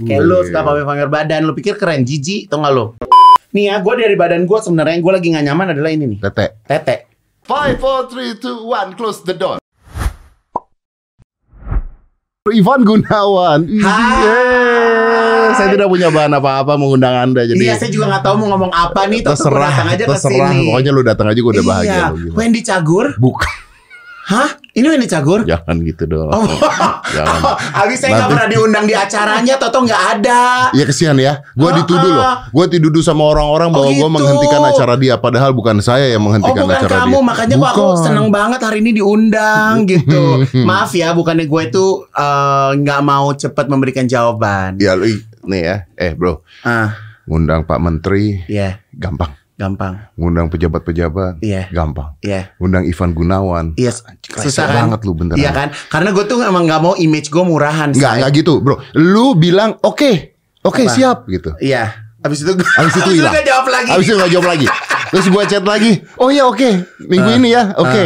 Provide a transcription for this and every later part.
Kayak lu suka pamer-pamer badan, lu pikir keren, jijik, tau gak lu? Nih ya, gue dari badan gue sebenarnya yang gue lagi gak nyaman adalah ini nih, Tete. tete. Five, four, three, two, one, close the door. Ivan Gunawan. Yeay. Saya tidak punya bahan apa-apa mengundang Anda jadi iya, saya juga gak tahu mau ngomong apa nih, terserah, datang aja ke terserah. Pokoknya lu datang aja gue udah bahagia Iya, lu. Wendy Cagur? Bukan, Hah? Ini Wendy Cagur? jangan gitu dong. Oh, Jangan. habis saya nggak pernah diundang di acaranya, Toto nggak ada. Iya kesian ya. Gue Ah, dituduh loh. ah. Gue dituduh sama orang-orang Oh, bahwa gue gitu. menghentikan acara dia. Padahal bukan saya yang Oh menghentikan bukan acara kamu, dia. makanya kok aku Bukan. seneng banget hari ini diundang gitu. Maaf ya, bukannya gue itu eh, nggak mau cepet memberikan jawaban. Ya lu nih ya. Eh bro, Ah, ngundang Pak Menteri iya, gampang. Gampang. Ngundang pejabat-pejabat Iya, gampang. iya. Ngundang Ivan Gunawan. Iya, Rese susah kan? banget lu beneran. Iya kan? Karena gue tuh emang nggak mau image gue murahan. Enggak, say. enggak gitu, Bro. Lu bilang oke. Oke, Apa? siap gitu. Iya. Abis itu gue Abis itu hilang. nggak jawab lagi. Habis itu enggak jawab lagi. Terus gua chat lagi. Oh iya oke. Minggu Ah. ini ya. Oke.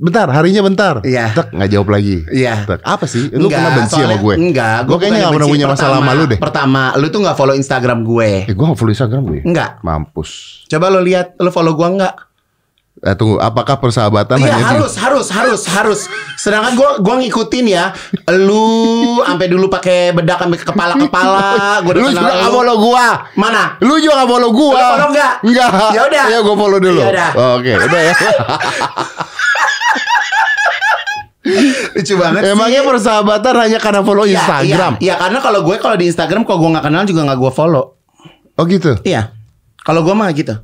Bentar, harinya bentar. Iya. Tek, nggak jawab lagi. Iya. Tek, apa sih? Lu Enggak, pernah benci sama gue? Enggak, Gue kayaknya gak pernah punya masalah sama lu deh. Pertama, lu tuh nggak follow Instagram gue. Eh, gue gak follow Instagram lu ya? Enggak. Mampus. Coba lo lihat, lo follow gue enggak? Eh tunggu, apakah persahabatan Iya hanya di- harus, harus, harus, harus. Sedangkan gue gua ngikutin ya, lu sampai dulu pakai bedak sampai ke kepala kepala. Gue Lu juga gak follow gua. Mana? Lu juga gak follow gua. Lu follow nggak? Enggak. Ya udah. Ya gue follow dulu. Ya. Oh, Oke, udah ya. Lucu banget sih. Emangnya persahabatan hanya karena follow Iya, Instagram? Iya, iya, karena kalau gue kalau di Instagram kalau gue nggak kenal juga nggak gue follow. Oh gitu. Iya. Kalau gue mah gitu.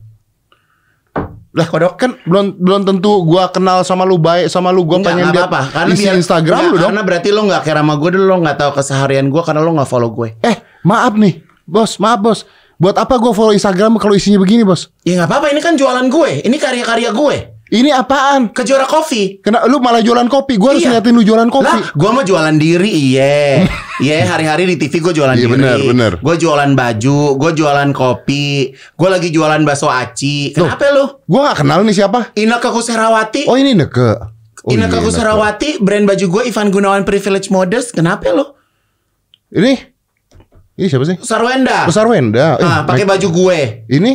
Lah kodok kan belum belum tentu gua kenal sama lu baik sama lu gua Enggak, pengen lihat apa-apa. Karena isi biar Instagram Enggak, lu dong. Karena berarti lo nggak care sama gue dulu, lo nggak tahu keseharian gue karena lo nggak follow gue. Eh, maaf nih, Bos, maaf Bos. Buat apa gua follow Instagram kalau isinya begini, Bos? Ya nggak apa-apa, ini kan jualan gue, ini karya-karya gue. Ini apaan? Kejuara kopi. Kena lu malah jualan kopi. Gua harus Iya. ngeliatin lu jualan kopi. Lah, gue mah jualan diri, iya. Iya, hari-hari di TV gue jualan Iya, diri. bener, bener. Gue jualan baju, gue jualan kopi, gue lagi jualan bakso aci. Kenapa lu? Gua gak kenal nih siapa. Ineke Kuserawati. Oh, ini Neke. Oh, Ineke iya, Kuserawati, brand baju gue Ivan Gunawan Privilege Models. Kenapa lu? Ini ini siapa sih? Sarwenda. Besar Wenda. Eh, Ah, pakai Nike. baju gue. Ini?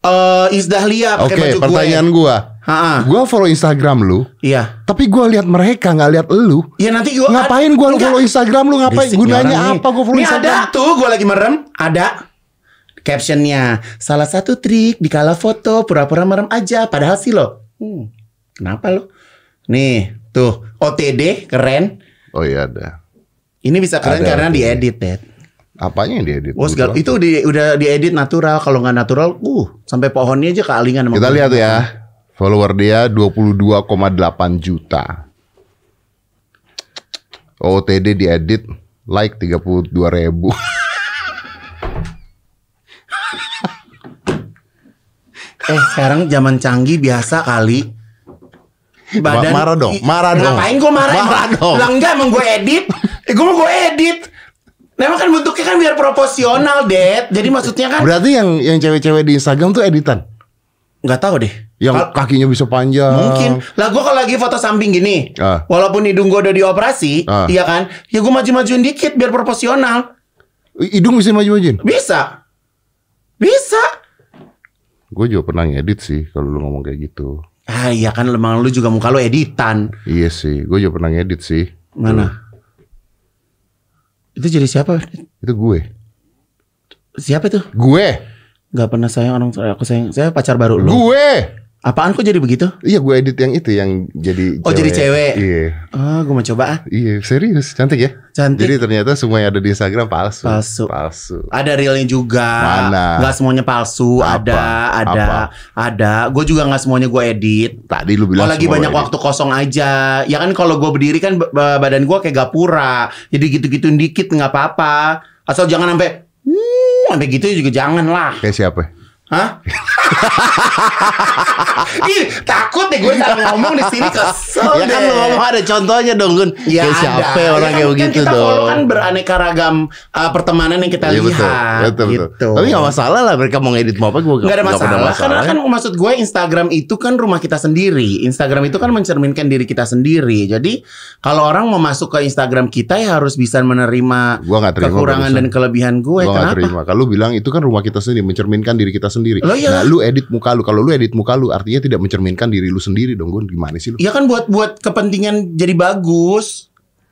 Eh, Isdahlia Oke, pakai baju gue. pertanyaan gua. Gua follow Instagram lu, Iya. tapi gua lihat mereka nggak lihat lu. Ya nanti gue Ngapain gua Enggak. follow Instagram lu? Ngapain? Nih Gunanya apa gua follow Nih Instagram? ada tuh gue lagi merem, ada captionnya. Salah satu trik di kala foto pura-pura merem aja, padahal sih lo. Hmm, kenapa lo? Nih, tuh OTD keren. Oh iya ada. Ini bisa keren Ada, karena diedit, Dad. Apanya yang diedit? Oh, segala, itu di, udah diedit natural. Kalau nggak natural, uh, sampai pohonnya aja kealingan Kita gue. lihat ya. Follower dia 22,8 juta. OTD diedit like 32 ribu. Eh, sekarang zaman canggih biasa kali. Ma- marah dong, marah dong. Ngapain gue marah? Marah dong. Lah enggak emang gue edit. Eh, gue mau gue edit. Nah, emang kan bentuknya kan biar proporsional, Dad. Jadi maksudnya kan Berarti yang yang cewek-cewek di Instagram tuh editan. nggak tahu deh. Yang Kal- kakinya bisa panjang. mungkin. Lah gue kalau lagi foto samping gini, Ah. walaupun hidung gue udah dioperasi, Ah. iya kan? Ya gue maju-majuin dikit biar proporsional. Hidung bisa maju-majuin. Bisa. Bisa. Gue juga pernah ngedit sih kalau lu ngomong kayak gitu. Ah iya kan emang lu juga muka lu editan. Iya sih, gue juga pernah ngedit sih. Mana? Itu jadi siapa? Itu gue. Siapa itu? Gue. Gak pernah sayang orang aku sayang. Saya pacar baru lu. Gue. Apaan kok jadi begitu? Iya gue edit yang itu yang jadi Oh, jadi cewek. Iya. Oh, gue mau coba ah. Iya serius cantik ya. Cantik. Jadi ternyata semua yang ada di Instagram palsu. Palsu. Palsu. Ada realnya juga. Mana? Gak semuanya palsu. Apa? Ada, ada, Apa? ada. Gue juga gak semuanya gue edit. Tadi lu Kalau bilang lagi banyak edit. waktu kosong aja. Ya kan kalau gue berdiri kan ba- ba- badan gue kayak gapura. Jadi gitu-gituin dikit nggak apa-apa. Asal jangan sampai hmm, sampai gitu juga jangan lah. Kayak siapa? Hah? Ih, takut deh gue salah ngomong di sini kesel ya kan lu ngomong ada contohnya dong Gun. Ya Kayak siapa ada. orang Ya kan, kayak kan begitu kita dong. kan beraneka ragam uh, pertemanan yang kita betul, lihat. betul, betul. gitu. Tapi gak masalah lah mereka mau ngedit mau apa gue Nggak ada masalah, karena kan maksud gue Instagram itu kan rumah kita sendiri. Instagram itu kan mencerminkan diri kita sendiri. Jadi kalau orang mau masuk ke Instagram kita ya harus bisa menerima Gua nggak terima kekurangan barusan. dan kelebihan gue. Gue gak terima. Kalau bilang itu kan rumah kita sendiri, mencerminkan diri kita sendiri. Loh, iya. Nah, lu edit muka lu. Kalau lu edit muka lu, artinya tidak mencerminkan diri lu sendiri dong, Gun. Gimana sih lu? Ya kan buat buat kepentingan jadi bagus.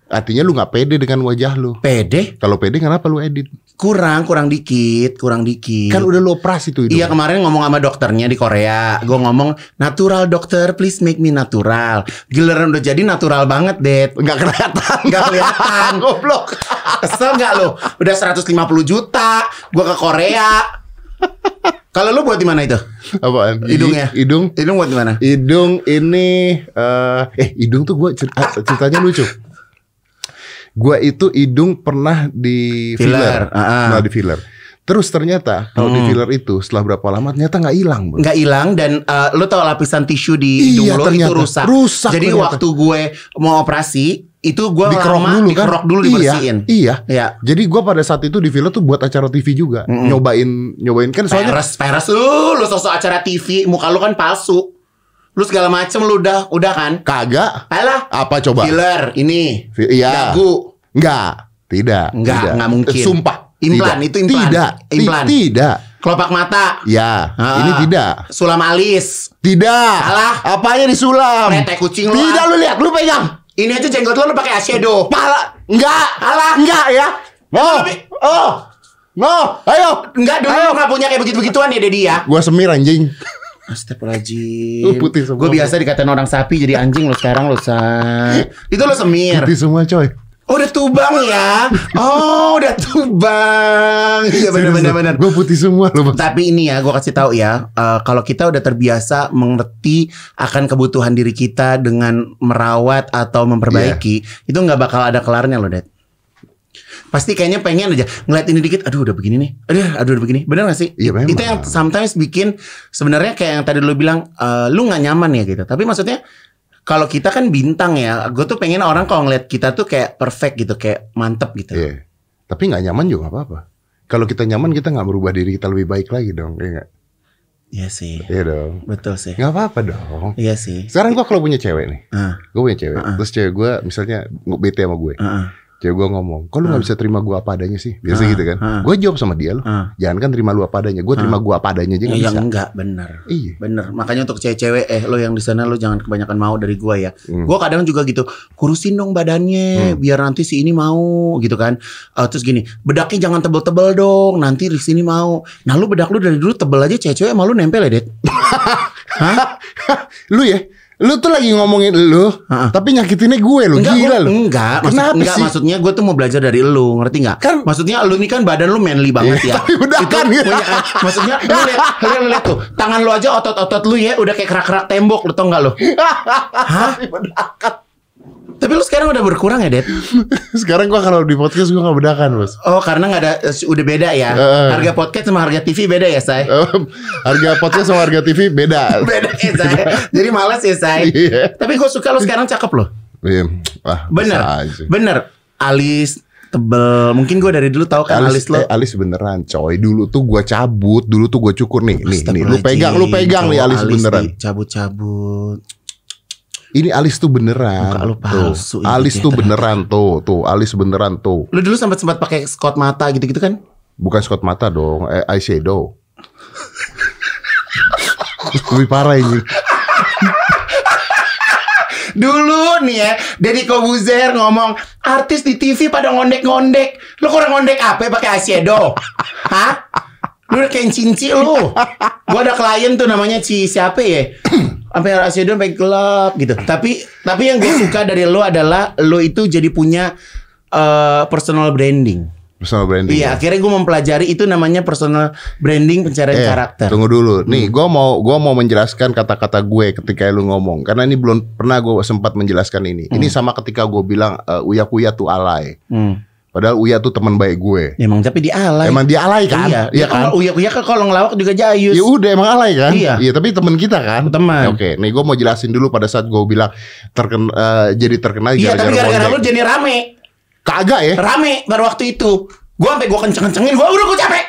Artinya lu nggak pede dengan wajah lu. Pede Kalau pede, kenapa lu edit? kurang kurang dikit, kurang dikit. Kan udah lu operasi tuh itu. Iya kemarin ngomong sama dokternya di Korea Gue ngomong Natural dokter please make me natural Giliran udah jadi natural banget Det Nggak kelihatan. Nggak kelihatan. Goblok. Kesel gak lo? Udah 150 juta Gue ke Korea Kalau lu buat di mana itu? Apaan? Hidungnya. Hidung. Hidung buat di mana? Hidung ini eh eh hidung tuh gue ceritanya lucu. Gue itu hidung pernah di Filler, filler, ah, ah. pernah di filler. Terus ternyata kalau di filler itu setelah berapa lama ternyata nggak hilang, bro. Nggak hilang dan uh, lu tau lapisan tisu di Iya, hidung lo itu ternyata. rusak. Rusak Jadi ternyata. waktu gue mau operasi itu gue Dikerok dulu kan? dikerok dulu dibersihin. Iya, iya. Iya. Jadi gue pada saat itu di filler tuh buat acara TV juga, nyobain nyobain kan soalnya Peres, peres lu, lu sosok acara TV, muka lu kan palsu. Lu segala macem lu udah, udah kan? kagak. Alah, Apa coba? filler ini, Fi- Iya. dagu, Enggak, tidak. Enggak, tidak. enggak mungkin. Sumpah. Implan, tidak. itu implan. Tidak. Ti- Implan. Tidak. kelopak mata, Ya, Ah. ini tidak. sulam alis. Tidak. Salah. Apanya disulam? Rete kucing lu, Tidak ah. lu lihat, lu pegang. Ini aja jenggot lu, lu pakai eyeshadow. Pala. Enggak. Alah. Enggak ya. Oh. Oh. No, ayo. Enggak dulu Ayo. lu nggak punya kayak begitu-begituan ya Dedi ya. Gua semir anjing. Astagfirullahaladzim. Lu putih semua. Gue biasa dikatain orang sapi jadi anjing lo sekarang lo say. Itu lo semir. Putih semua coy. Oh udah tubang ya. Oh udah tubang. Iya benar-benar benar. Gue putih semua lu. Bang. Tapi ini ya, gue kasih tahu ya, eh, kalau kita udah terbiasa mengerti akan kebutuhan diri kita dengan merawat atau memperbaiki, Iya. itu nggak bakal ada kelarnya loh, Dad. Pasti kayaknya pengen aja ngeliat ini dikit, aduh udah begini nih, aduh aduh udah begini, bener gak sih? Iya, memang. Itu yang sometimes bikin sebenarnya kayak yang tadi lu bilang, eh, lu nggak nyaman ya gitu. Tapi maksudnya kalau kita kan bintang ya, gue tuh pengen orang kalau ngeliat kita tuh kayak perfect gitu, kayak mantep gitu. Iya. Tapi nggak nyaman juga apa-apa. Kalau kita nyaman kita nggak merubah diri kita lebih baik lagi dong, iya nggak? Iya sih, Iya dong. betul sih. Nggak apa-apa dong. Iya sih. Sekarang gua kalau punya cewek nih, Ah, gue punya cewek, Uh-uh. terus cewek gue misalnya nggak bete sama gue, ah, ah. Cewek gue ngomong, kok lu nggak bisa terima gue apa adanya sih, biasa gitu kan? Uh-uh. Gue jawab sama dia loh, jangan kan terima lu apa adanya, gue terima gue apa adanya aja nggak Ya, bisa. enggak bener Iya. Bener Makanya untuk cewek-cewek Eh lo yang di sana lo jangan kebanyakan mau dari gua ya Hmm. Gua kadang juga gitu Kurusin dong badannya Biar nanti si ini mau Gitu kan Eh, Terus gini Bedaknya jangan tebel-tebel dong Nanti di sini mau Nah lu bedak lu dari dulu tebel aja Cewek-cewek emang lu nempel ya Det Hah? Lu ya, lu tuh lagi ngomongin lu, Uh-uh. tapi nyakitinnya gue lu, Enggak, gila lu. enggak, maksud, Kenapa enggak sih? maksudnya gue tuh mau belajar dari lu, ngerti nggak? Kan- maksudnya lu ini kan badan lu manly banget ya. Tapi bedakan Itu gitu. punya- maksudnya lu lihat, lu lihat tuh, tangan lu aja otot-otot lu ya udah kayak kerak-kerak tembok, lu tau nggak lu? Hah? Tapi lu sekarang udah berkurang ya, Det? Sekarang gua kalau di podcast gua nggak bedakan bos. Oh, karena nggak ada eh, udah beda ya. Heeh. Harga podcast sama harga TV beda ya, Say? Em, harga podcast sama harga TV beda. Beda ya, Say. Jadi males ya, Say. Iya. Tapi gue suka lu sekarang cakep loh. Iya, ah, Bener, bener. Alis tebel. Mungkin gue dari dulu tahu kan alis, Alis, lo. eh, alis beneran coy Dulu tuh gua cabut Dulu tuh gua cukur nih Nih, nih lu pegang Lu pegang nih cowok alis beneran Cabut-cabut. Ini alis tuh beneran Muka lu palsu tuh. Alis tuh ternyata. beneran tuh Tuh alis beneran tuh Lu dulu sempat sempat pakai scot mata gitu-gitu kan? Bukan scot mata dong eh, Eyeshadow Lebih parah ini Dulu nih ya, Deddy Kobuzer ngomong artis di TV pada ngondek-ngondek. Lu kurang ngondek apa ya pakai eyeshadow? Hah? Lu udah kayak cinci lu. Gua ada klien tuh namanya Ci siapa ya? Sampai eyeshadow sampai gelap gitu. Tapi tapi yang gue suka dari lu adalah lu itu jadi punya eh, personal branding. Personal branding Iya, ya. akhirnya gue mempelajari itu namanya personal branding pencarian Eh, karakter. Tunggu dulu. Nih, gua mau gua mau menjelaskan kata-kata gue ketika lu ngomong karena ini belum pernah gue sempat menjelaskan ini. Ini sama ketika gue bilang eh, uya kuya tuh alay. Hmm. Padahal Uya tuh teman baik gue. Emang tapi dia alay. Emang dia alay kan? Iya, Iya kan? Kalau uya uya kan kalau ngelawak juga jayus. Ya udah emang alay kan? Iya. tapi teman kita kan. Teman. Oke, nih gue mau jelasin dulu pada saat gue bilang terken eh, jadi terkenal Iya, tapi gara-gara lu jadi rame. Kagak ya? Rame pada waktu itu. Gua sampai gua kenceng-kencengin, gua udah gua capek.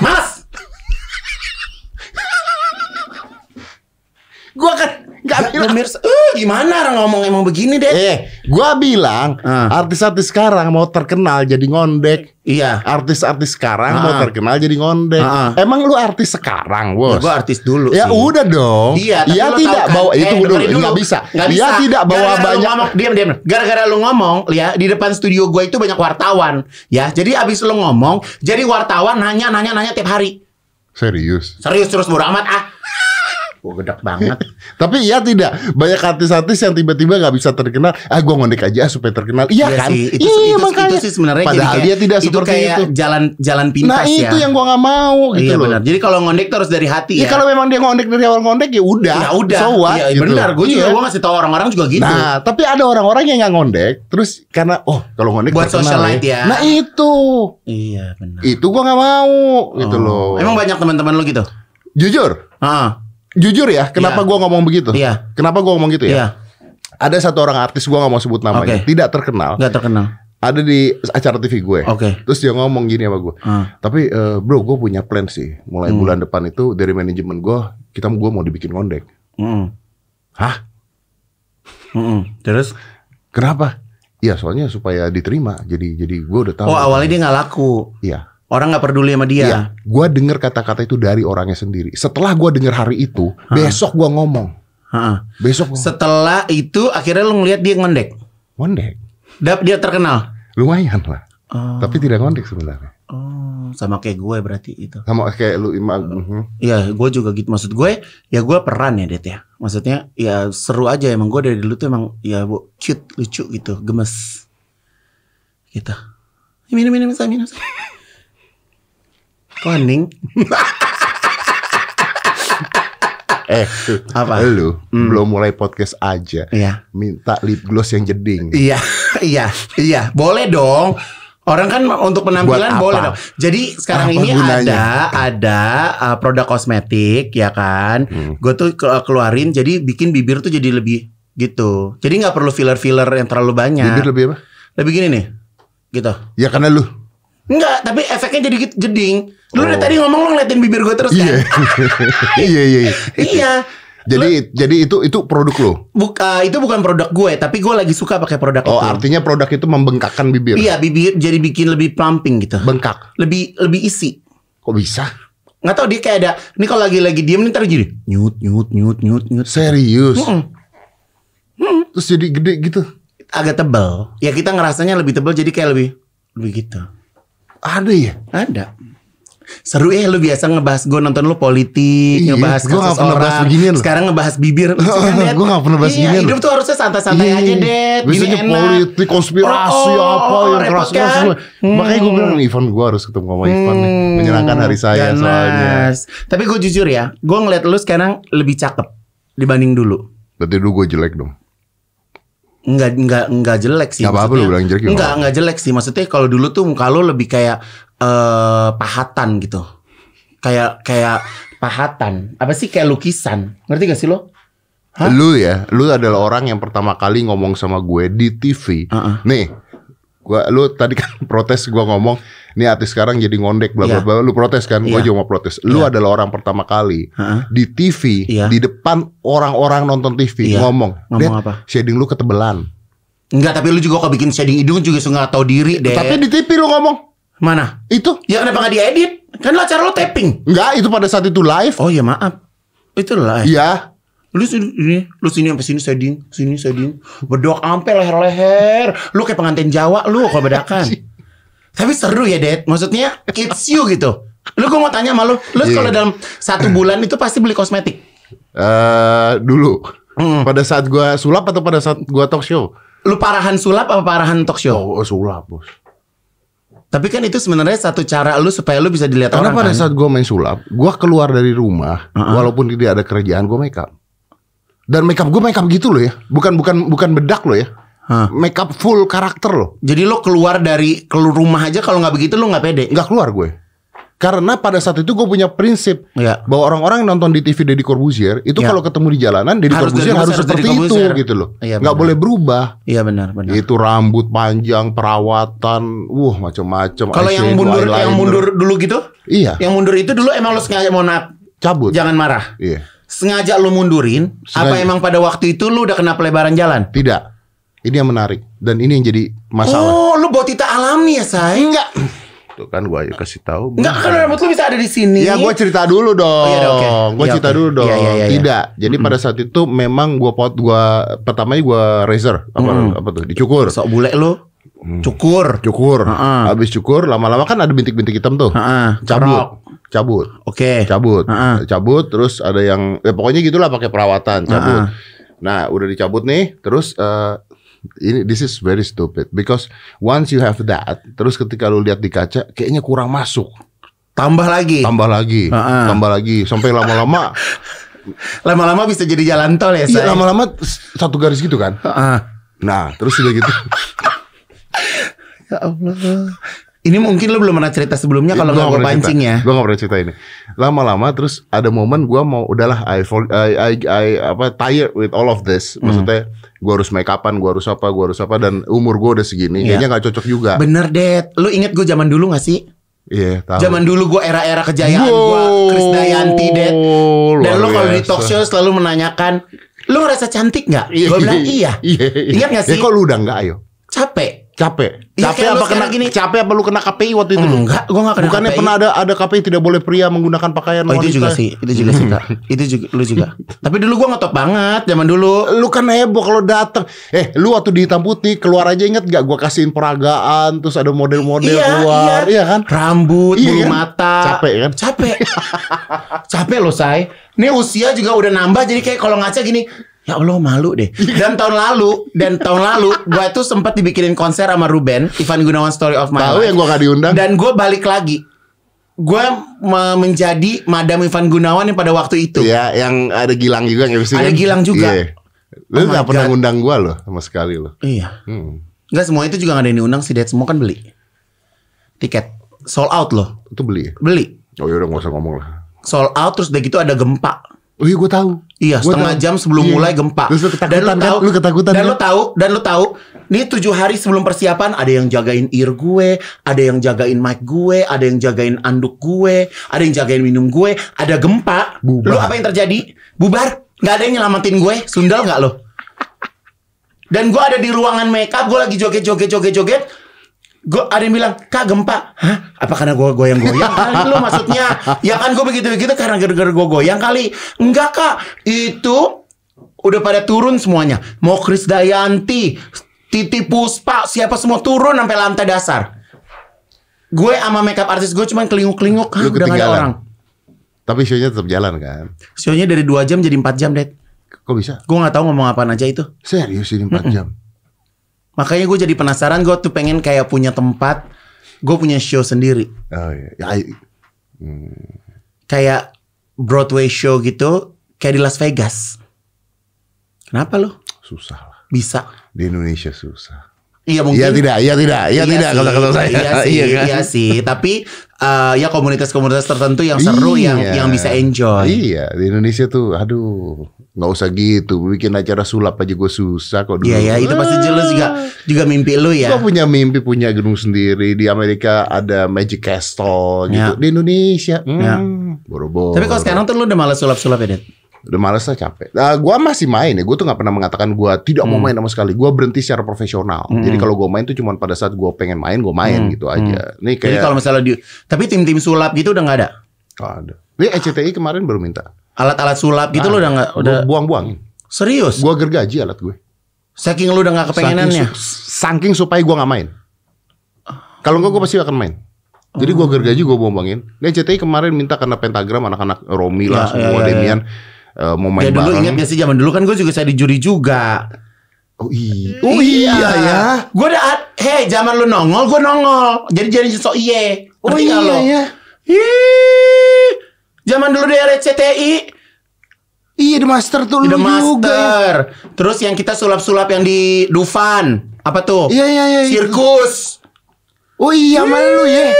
Males. Gue kan. Pemirsa, eh gimana orang ngomong emang begini deh? Eh, gue bilang Ah. artis-artis sekarang mau terkenal jadi ngondek. Iya. Artis-artis sekarang mau Ah. terkenal jadi ngondek. Ah. Emang lu artis sekarang, Ya, bos? gua artis dulu Ya sih. udah dong. Iya, tapi Dia lo tidak tahu kan, bawa eh, itu dulu, dengerin nggak bisa. Nggak Dia bisa. tidak bawa Gara-gara lu banyak. ngomong, diam diam. Gara-gara lu ngomong, ya di depan studio gue itu banyak wartawan, ya. Jadi abis lu ngomong, jadi wartawan nanya nanya nanya tiap hari. Serius. Serius terus bodo amat ah. Gue gedek banget. Tapi iya tidak banyak artis-artis yang tiba-tiba nggak bisa terkenal. Ah, gue ngondek aja supaya terkenal. Iya, kan? sih. Itu, iya, itu, makanya. itu sih sebenarnya jadi Padahal kayak- dia tidak itu seperti kayak itu. jalan jalan pintas Nah ya. itu yang gue nggak mau gitu iya loh. benar. Jadi kalau ngondek terus dari hati Ya, ya. kalau memang dia ngondek dari awal ngondek ya udah. ya udah. So what, Iya gitu. benar. Gue juga Iya. gue ngasih tahu orang-orang juga gitu. Nah, tapi ada orang-orang yang nggak ngondek, terus karena oh kalau ngondek Buat terkenal socialite ya. Nah itu, iya benar. itu gua nggak mau gitu Oh. loh. Emang banyak teman-teman lu gitu? jujur, Ah, jujur ya, kenapa Iya. gua ngomong begitu? Iya. Kenapa gua ngomong gitu ya? iya. Ada satu orang artis gua nggak mau sebut namanya, Oke. tidak terkenal, Nggak terkenal. ada di acara TV gue. Oke. Terus dia ngomong gini sama gue. Ah. Tapi eh, bro, gue punya plan sih. Mulai Hmm. bulan depan itu dari manajemen gue, kita gue mau dibikin ngondek. Mm-mm. Hah? Mm-mm. Terus? Kenapa? Iya, soalnya supaya diterima. Jadi jadi gue udah tahu. Oh awalnya dia nggak laku. Iya. Orang nggak peduli sama dia. Iya, gue dengar kata-kata itu dari orangnya sendiri. Setelah gue dengar hari itu, besok gue ngomong, Ha-ha. besok gua Setelah itu akhirnya lu ngeliat dia ngondek. ngondek, Dap dia terkenal. lumayan lah. Oh, Tapi tidak ngondek sebenarnya. oh, sama kayak gue berarti itu. Sama kayak lu mhm. Iya, gue juga gitu. Maksud gue, ya gue peran ya, Det ya. Maksudnya, ya seru aja. Emang gue dari dulu tuh emang, ya bu, cute, lucu gitu, gemes. Gitu. Minum, minum, minum, minum. Koning. Eh, Apa? Lu Hmm. belum mulai podcast aja, Iya. minta lip gloss yang jeding. Iya, iya, iya. Boleh dong. Orang kan untuk penampilan boleh dong. Jadi sekarang Apa ini gunanya? ada ada uh, produk kosmetik ya kan. Hmm. Gue tuh ke- keluarin jadi bikin bibir tuh jadi lebih gitu. Jadi nggak perlu filler-filler yang terlalu banyak. Bibir lebih apa? Lebih gini nih. Gitu. Ya karena lu. Enggak, tapi efeknya jadi gitu, jeding. Lu Oh. dari tadi ngomong lu ngeliatin bibir gue terus kan? Iya. iya iya. iya. iya. Jadi jadi itu itu produk lo. Buka itu bukan produk gue, tapi gue lagi suka pakai produk Oh, itu. artinya produk itu membengkakkan bibir. Iya, bibir jadi bikin lebih plumping gitu. Bengkak. Lebih lebih isi. Kok bisa? nggak tahu dia kayak ada ini kalau lagi lagi diem nih ntar jadi nyut nyut nyut nyut nyut Serius. Mm-mm. Terus jadi gede gitu. agak tebal ya kita ngerasanya lebih tebal jadi kayak lebih lebih gitu Ada ya? ada seru ya lu biasa ngebahas gue nonton lu politik Iya, ngebahas gua nggak kasus pernah bahas orang beginian sekarang ngebahas bibir kan, Det? Gua nggak pernah bahas iya, beginian hidup tuh harusnya santai-santai Iya, aja iya. deh Biasanya politik, konspirasi Oh, apa yang keras-keras kan? semua. Makanya gue bilang Ivan gue harus ketemu sama Ivan nih. Hmm, Menyenangkan hari saya ganas. soalnya. tapi gue jujur ya gue ngeliat lu sekarang lebih cakep dibanding dulu Berarti dulu gue jelek dong. Enggak enggak enggak jelek sih. Nggak apa-apa lu bilang jelek nggak enggak jelek sih. Maksudnya kalau dulu tuh muka lu lebih kayak eh pahatan gitu. Kayak kayak pahatan. Apa sih kayak lukisan? Ngerti gak sih lo? Hah? Lu ya, lu adalah orang yang pertama kali ngomong sama gue di TV. Heeh. Nih, gua lu tadi kan protes gua ngomong, nih artis sekarang jadi ngondek bla bla Iya. bla. Lu protes kan? Gua Iya. juga mau protes. Lu Iya. adalah orang pertama kali Heeh. di TV Iya. di depan orang-orang nonton TV Iya. ngomong, Ngomong "Det, apa? shading lu ketebelan." Enggak, tapi lu juga kok bikin shading hidung juga suka tahu diri deh. Tapi di TV lu ngomong mana? itu Ya kenapa nggak diedit? Kan lo acara lo tapping. enggak itu pada saat itu live. Oh ya maaf. Itu lah. Iya. Lu sini, ini, lu sini sampai sini shading, sini shading. Bedok sampai leher-leher. Lu kayak pengantin Jawa lu kalau bedakan. Tapi seru ya, Det. Maksudnya it's you gitu. Lu gue mau tanya sama lu, lu Iya. kalau dalam satu bulan itu pasti beli kosmetik. Eh dulu Hmm. pada saat gua sulap atau pada saat gua talk show? Lu parahan sulap apa parahan talk show? Oh, sulap, Bos. Tapi kan itu sebenarnya satu cara lu supaya lu bisa dilihat Karena orang pada kan. saat gue main sulap, gue keluar dari rumah, walaupun tidak ada kerjaan, gue make up. Dan make up gue make up gitu loh ya, bukan bukan bukan bedak loh ya. Hah. make up full karakter loh. Jadi lo keluar dari keluar rumah aja kalau nggak begitu lo nggak pede. Nggak keluar gue. Karena pada saat itu gue punya prinsip Iya. bahwa orang-orang yang nonton di TV Deddy Corbuzier itu Ya. kalau ketemu di jalanan Deddy Harus Corbuzier harus seperti Deddy itu gitu loh. Iya, Nggak boleh berubah. Iya benar benar. Itu rambut panjang, perawatan, wuh macam-macam. Kalau yang mundur yang mundur dulu gitu, Iya, yang mundur itu dulu emang lo sengaja mau maaf, cabut. jangan marah. Iya. Sengaja lo mundurin, apa Sengaja. emang pada waktu itu lo udah kena pelebaran jalan? Tidak. Ini yang menarik dan ini yang jadi masalah. Oh, lo botita alami ya, say? Enggak. Tuh kan gue kasih tahu. Enggak kan rambut lo bisa ada di sini. Ya gue cerita dulu dong. Oh, iya, oke. Gue Iya, cerita oke. dulu dong. Iya, iya, iya, iya. Tidak. Jadi pada saat itu memang gue pot gue pertamanya gue razor apa Mm-mm. apa tuh dicukur. Sok bule lo, cukur. Cukur. Heeh. Habis cukur lama-lama kan ada bintik-bintik hitam tuh. Heeh, corok. Cabut. Cabut. Oke. Cabut. Heeh. Cabut terus ada yang ya pokoknya gitulah pakai perawatan cabut. Heeh. Nah, udah dicabut nih, terus eh, ini this is very stupid because once you have that, terus ketika lu lihat di kaca kayaknya kurang masuk. Tambah lagi. Tambah lagi, Heeh. tambah lagi sampai lama-lama Lama-lama bisa jadi jalan tol ya, iya lama-lama satu garis gitu kan. Heeh. Nah, terus udah gitu. Ya Allah. Ini mungkin lo belum pernah cerita sebelumnya kalau nggak gue pancing ya. Gue gak pernah cerita ini. Lama-lama terus ada momen gue mau udahlah I, fall- I, I, I apa tired with all of this. Hmm. Maksudnya gue harus make upan, gue harus apa, gue harus apa dan umur gue udah segini. Iya. Kayaknya gak cocok juga. Bener, Det. Lo inget gue zaman dulu gak sih? Iya, tahu. Zaman dulu gue era-era kejayaan Wow, gue, Chris Dayanti, Det. Dan lo kalau di talk show selalu menanyakan, lo ngerasa cantik nggak? Gue bilang iya. Iya. Ingat gak sih? Ya kok lu udah enggak ayo? Capek. Capek. Iya, Capek apa kena gini. capek apa lu kena KPI waktu itu lu? Enggak, gue gak kena Bukannya KPI. pernah ada ada KPI tidak boleh pria menggunakan pakaian Oh itu juga sih, itu juga sih kak. Itu juga, lu juga. Tapi dulu gue ngetop banget zaman dulu. Lu kan heboh kalau datang. Eh, lu waktu di hitam putih keluar aja inget gak? Gua kasihin peragaan, terus ada model-model Iya, keluar, iya. iya kan? Rambut, Iya bulu kan? mata. Capek kan? Capek. Capek loh, say. Ini usia juga udah nambah jadi kayak kalau ngaca gini, ya Allah malu deh. Dan tahun lalu, dan tahun lalu gue tuh sempat dibikinin konser sama Ruben, Ivan Gunawan Story of My Tahu Life. yang gua gak diundang? Dan gue balik lagi. Gue me- menjadi Madam Ivan Gunawan yang pada waktu itu. Iya, yang ada Gilang juga bisa Ada kan? Gilang juga. Iya. Lu Oh gak pernah God. ngundang gua loh sama sekali loh. Iya. Hmm. Enggak semua itu juga gak ada yang diundang sih, Dad. Semua kan beli. Tiket. Sold out loh. Itu beli ya? Beli. Oh yaudah gak usah ngomong lah. Sold out terus udah gitu ada gempa. Oh iya gue tahu. Iya, Gua setengah tahu. jam sebelum Iya. mulai gempa. Terus lu ketakutan kan? Lu ketakutan Dan kan? lu tahu, dan lu tahu, nih tujuh hari sebelum persiapan ada yang jagain ear gue, ada yang jagain mic gue, ada yang jagain anduk gue, ada yang jagain minum gue, ada gempa. Bubar. Lu apa yang terjadi? Bubar. Gak ada yang nyelamatin gue. Sundal nggak lo? Dan gue ada di ruangan makeup, gue lagi joget, joget, joget, joget. Gue ada yang bilang, kak gempa. Hah? Apa karena gue goyang-goyang kali lo maksudnya? Ya kan gue begitu-begitu karena gara-gara gue goyang kali. Enggak kak, itu udah pada turun semuanya. Mau Chris Dayanti, Titi Puspa, siapa semua turun sampai lantai dasar. Gue sama makeup artis gue cuman kelinguk-kelinguk, Lu udah gak ada orang. Tapi show-nya tetap jalan kan? Show-nya dari 2 jam jadi 4 jam, Dad. Kok bisa? Gue gak tahu ngomong apaan aja itu. Serius ini 4 jam? Makanya gue jadi penasaran, gue tuh pengen kayak punya tempat, gue punya show sendiri. Oh iya. Ya, I- Kayak Broadway show gitu, kayak di Las Vegas. Kenapa lo? susah lah. Bisa. Di Indonesia susah. Iya mungkin. Iya tidak, iya tidak, iya tidak sih, kalau kalau saya. Iya sih, Iya kan? iya sih. Tapi eh, ya komunitas-komunitas tertentu yang seru yang Iya. yang bisa enjoy. Iya, di Indonesia tuh aduh, nggak usah gitu. Bikin acara sulap aja gue susah kok dulu. Iya ya, itu pasti jelas juga juga mimpi lu ya. Gue punya mimpi punya gedung sendiri di Amerika ada Magic Castle gitu. Ya. Di Indonesia, hmm, Ya. boro-boro. Tapi kalau sekarang tuh lu udah malas sulap-sulap ya, Det? udah males lah capek. Nah, gue masih main ya. Gue tuh nggak pernah mengatakan gue tidak Hmm. mau main sama sekali. Gue berhenti secara profesional. Jadi kalau gue main tuh cuma pada saat gue pengen main, gue main Hmm. gitu aja. Nih Jadi kayak kalau misalnya di tapi tim-tim sulap gitu udah nggak ada. Oh, ada. Ini ECTI kemarin baru minta. Alat-alat sulap gitu lu udah nggak udah Gua buang-buangin. serius. Gue gergaji alat gue. Saking lu udah nggak kepengenannya. Saking, su- saking supaya gue nggak main. Kalau enggak gue pasti akan main. Jadi gue gergaji gue buang-buangin. Nah CTI kemarin minta karena pentagram anak-anak Romi lah Ya, semua ya, ya, Demian eh, mau main Ya dulu bareng. ingat gak sih zaman dulu kan gue juga saya di juri juga. Oh iya. Oh iya ya. Gue udah hei zaman lu nongol gue nongol. Jadi jadi sok iye. Oh iya lo? ya. Ih, zaman dulu di RCTI Iya di master tuh lu The juga. ya. Master. Terus yang kita sulap-sulap yang di Dufan. Apa tuh? Iya iya iya. Sirkus. Oh iya sama lu ya.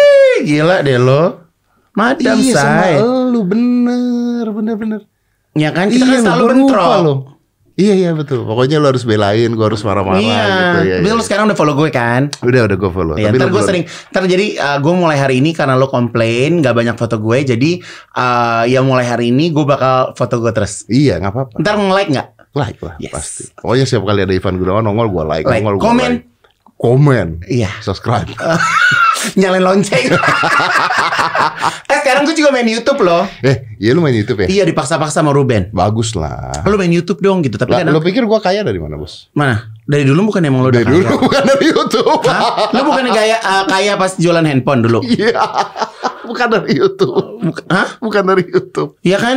Gila deh lo. Madam iya say. sama lu bener bener bener. Ya kan kita iya, kan selalu bentrok. Iya iya betul. Pokoknya lu harus belain, gua harus marah-marah Iya. gitu ya. Tapi iya. lu sekarang udah follow gue kan? Udah udah gue follow. Ya, Tapi ntar gue belum- sering Ntar jadi gue mulai hari ini Karena lo komplain Gak banyak foto gue Jadi eh, Ya mulai hari ini Gue bakal foto gue terus Iya nggak apa-apa. Ntar nge-like gak? Like lah Yes. pasti. Pokoknya setiap kali ada Ivan Gunawan nongol gua like, Like. nongol gua Komen. like. Komen. Iya Subscribe. Nyalain lonceng Eh sekarang gue juga main Youtube loh eh, iya lu main YouTube ya? Iya dipaksa-paksa sama Ruben Bagus lah. Lo main Youtube dong gitu Tapi Lah, kadang lu pikir gua kaya dari mana, Bos? Mana? Dari dulu bukan emang lo udah Dari kaya? dulu bukan dari YouTube. Hah? Lo bukan gaya eh, kaya pas jualan handphone dulu? Iya. bukan dari YouTube. Buk- Hah? Bukan dari YouTube. Iya kan?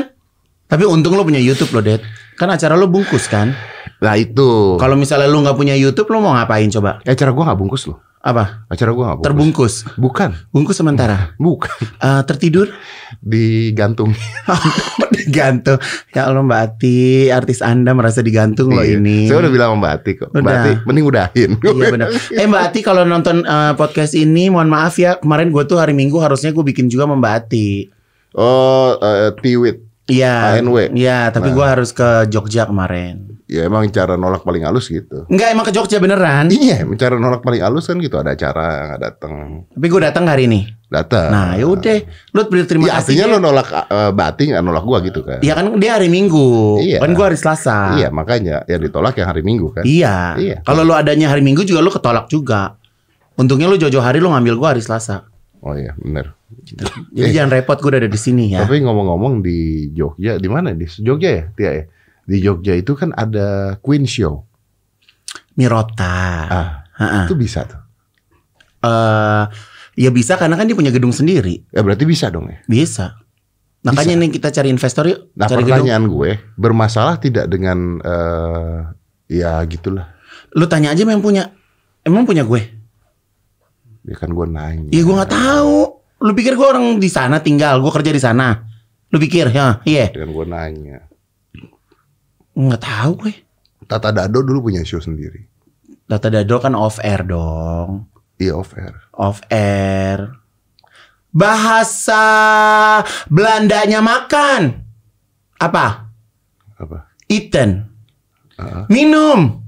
Tapi untung lo punya Youtube lo, Det Kan acara lo bungkus kan? Nah, itu. Kalau misalnya lu nggak punya YouTube, lu mau ngapain coba? acara gua nggak bungkus loh. Apa? Acara gua bungkus. Terbungkus. Bukan. Bungkus sementara. Bukan. Eh, tertidur? Digantung. digantung. Ya Allah Mbak Ati, artis Anda merasa digantung loh Iya. ini. Saya udah bilang sama Mbak Ati kok. Mbak. Ati, mending udahin. Iya benar. Eh Mbak Ati kalau nonton eh, podcast ini, mohon maaf ya, kemarin gue tuh hari Minggu harusnya gue bikin juga sama Mbak Ati. Oh, eh, Tiwit. Iya. ANW. Iya, tapi Nah. gue harus ke Jogja kemarin. Ya emang cara nolak paling halus gitu. Enggak emang ke Jogja beneran. Iya, cara nolak paling halus kan gitu. Ada acara nggak datang, Tapi gue datang hari ini. datang. Nah, ya udah. Lu berterima Ya, kasih. artinya lo nolak uh, Bati nggak nolak gua gitu kan? Iya kan dia hari Minggu. Iya. Kan gue hari Selasa. Iya, makanya yang ditolak yang hari Minggu kan? Iya. Iya. Kalau lu adanya hari Minggu juga lu ketolak juga. Untungnya lu jojo hari lu ngambil gua hari Selasa. Oh iya, bener. Jadi jangan repot gua udah ada di sini ya. Tapi ngomong-ngomong di Jogja, di mana di Jogja ya, Tia ya? Di Jogja itu kan ada Queen Show. Mirota. Ah, Heeh. itu bisa tuh. Eh, ya bisa karena kan dia punya gedung sendiri. Ya berarti bisa dong ya. Bisa. Makanya nih kita cari investor yuk. Nah cari gedung. pertanyaan gue, bermasalah tidak dengan eh ya gitulah. Lu tanya aja yang punya. Emang punya gue? Ya kan gue nanya. Iya gua nggak tahu. Lu pikir gua orang di sana tinggal, gua kerja di sana. Lu pikir ya? Iya. Dan gue nanya. Nggak tahu gue. Tata Dado dulu punya show sendiri. Data Dado kan off air dong. Iya off air. Off air. Bahasa Belandanya makan. Apa? Apa? Eaten. Heeh. Minum.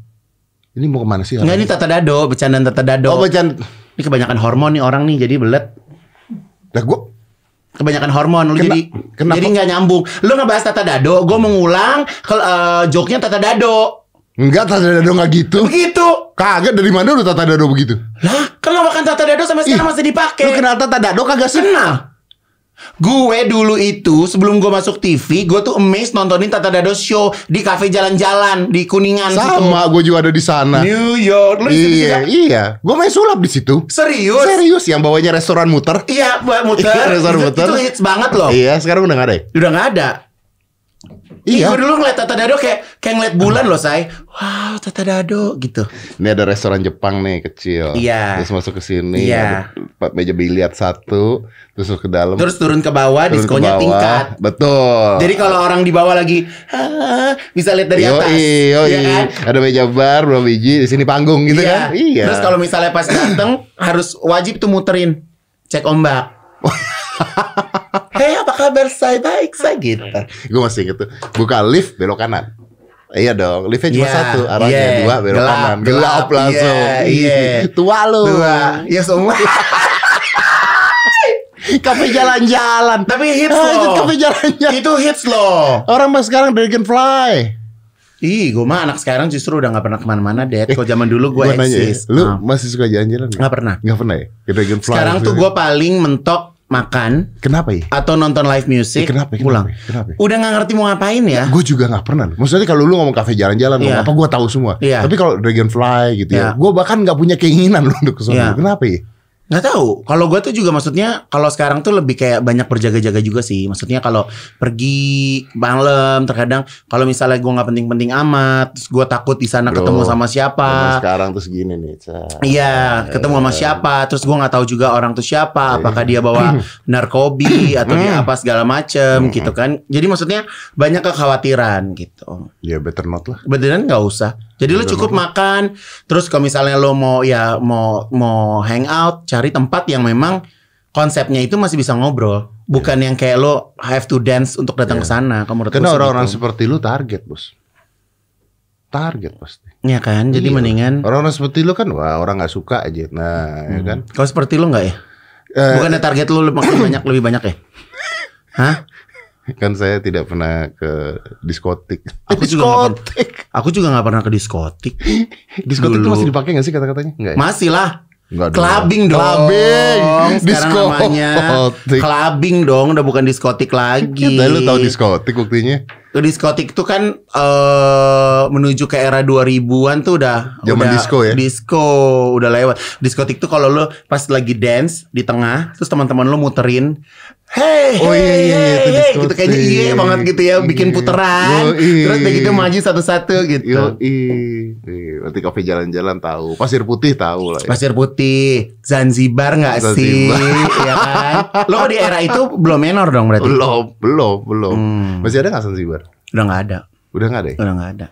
Ini mau ke mana sih? Enggak ini tata dado, bercandaan tata dado. Oh bacan. Ini kebanyakan hormon nih orang nih jadi belet. Nah gue Kebanyakan hormon lu Kena- jadi kenapa? jadi nggak nyambung. Lu ngebahas tata dado, gue mengulang kalau eh, joknya tata dado. enggak Tata Dado nggak gitu. Begitu. Kagak dari mana udah Tata Dado begitu? Lah, kalau makan tata dado sampai sekarang Ih, masih dipakai. Lu kenal Tata Dado kagak sih? Gue dulu itu sebelum gue masuk TV, gue tuh amazed nontonin Tata Dado show di kafe jalan-jalan di Kuningan Sama, gue juga ada di sana. New York. Lu Iya, iya. Gue main sulap di situ. Serius? Serius yang bawanya restoran muter. Iya, buat muter. Iya, restoran itu, muter. itu hits banget loh. Iya, sekarang udah gak ada ya? Udah nggak ada. Iya. Gue dulu ngeliat Tata Dado kayak kayak ngeliat bulan loh, say. Wow, Tata Dado gitu. Ini ada restoran Jepang nih kecil. Iya. Terus masuk ke sini. Iya. Ada meja biliar satu. Terus ke dalam. Terus turun ke bawah, turun ke diskonya bawah. tingkat. Betul. Jadi kalau orang di bawah lagi "Ah," bisa lihat dari atas. Yoi, yoi. Iya kan? Ada meja bar, berapa biji, di sini panggung gitu iya. kan? Iya. Terus kalau misalnya pas dateng harus wajib tuh muterin cek ombak. Hei apa kabar saya baik saya gitu. gue masih inget tuh. Buka lift belok kanan. Iya dong, liftnya cuma Iya, satu, arahnya iya. dua belok Gelap, kanan, gelap, gelap langsung. iya, iya. Tua lu. Dua, ya semua. Kafe jalan-jalan. Tapi hits Ah, itu loh. kafe jalan-jalan. Itu hits loh. Orang mah sekarang Dragonfly. Ih, gue mah anak sekarang justru udah nggak pernah ke mana-mana, Dad. Kalau zaman dulu gue nanya ya, eksis. lu Ah. masih suka jalan-jalan? Nggak pernah. Nggak pernah ya? Dragonfly. Sekarang tuh gue paling mentok makan Kenapa ya? atau nonton live music, Eh, kenapa, kenapa, pulang. kenapa? Udah nggak ngerti mau ngapain ya? Gue juga nggak pernah. Maksudnya kalau lu ngomong kafe jalan-jalan, Iya. ngomong apa gue tahu semua. Iya. Tapi kalau Dragonfly gitu Iya. ya, gue bahkan nggak punya keinginan lu untuk ke sana. Iya. Kenapa ya? Nggak tahu. Kalau gue tuh juga maksudnya kalau sekarang tuh lebih kayak banyak berjaga-jaga juga sih. Maksudnya kalau pergi malam terkadang kalau misalnya gue nggak penting-penting amat, terus gue takut di sana ketemu sama siapa. sekarang tuh segini nih. Iya, ketemu sama siapa, terus gue nggak tahu juga orang tuh siapa, apakah dia bawa narkobi atau dia apa segala macem gitu kan. Jadi maksudnya banyak kekhawatiran gitu. Ya better not lah. Beneran nggak usah. Jadi lu cukup makan, terus kalau misalnya lo mau ya mau mau hangout, cari tempat yang memang konsepnya itu masih bisa ngobrol, bukan yang kayak lo have to dance untuk datang ke sana. Kamu Karena orang-orang gitu. seperti lu target, Bos. Target pasti. ya kan, jadi Iya. mendingan Orang-orang seperti lu kan wah orang nggak suka aja. Nah, ya kan? kalau seperti lo nggak ya? Eh, Bukannya target lu makin banyak lebih banyak ya? Hah? kan saya tidak pernah ke diskotik. Aku juga nggak pernah. Aku juga nggak pernah ke diskotik. Diskotik itu masih dipakai nggak sih kata-katanya? Enggak ya? Masih lah. Enggak dong. Clubbing dong. Clubbing. Sekarang namanya clubbing dong, udah bukan diskotik lagi. Kita lu tahu diskotik buktinya? Diskotik itu kan eh menuju ke era 2000-an tuh udah Zaman udah disco ya? Disco udah lewat. Diskotik tuh kalau lu pas lagi dance di tengah, terus teman-teman lu muterin Hey, Oh, iya, iya, iya, itu hey, gitu kayaknya iya banget gitu ya, bikin Iya. puteran. Yoi. Terus udah gitu maju satu-satu gitu. Yo, Berarti kafe jalan-jalan tahu. Pasir putih tahu lah ya. Pasir Putih, Zanzibar nggak sih? Ya kan? Lo di era itu belum menor dong berarti? Belum, belum, belum. Hmm. Masih ada nggak Zanzibar? Udah nggak ada, Udah nggak ada ya? udah nggak ada.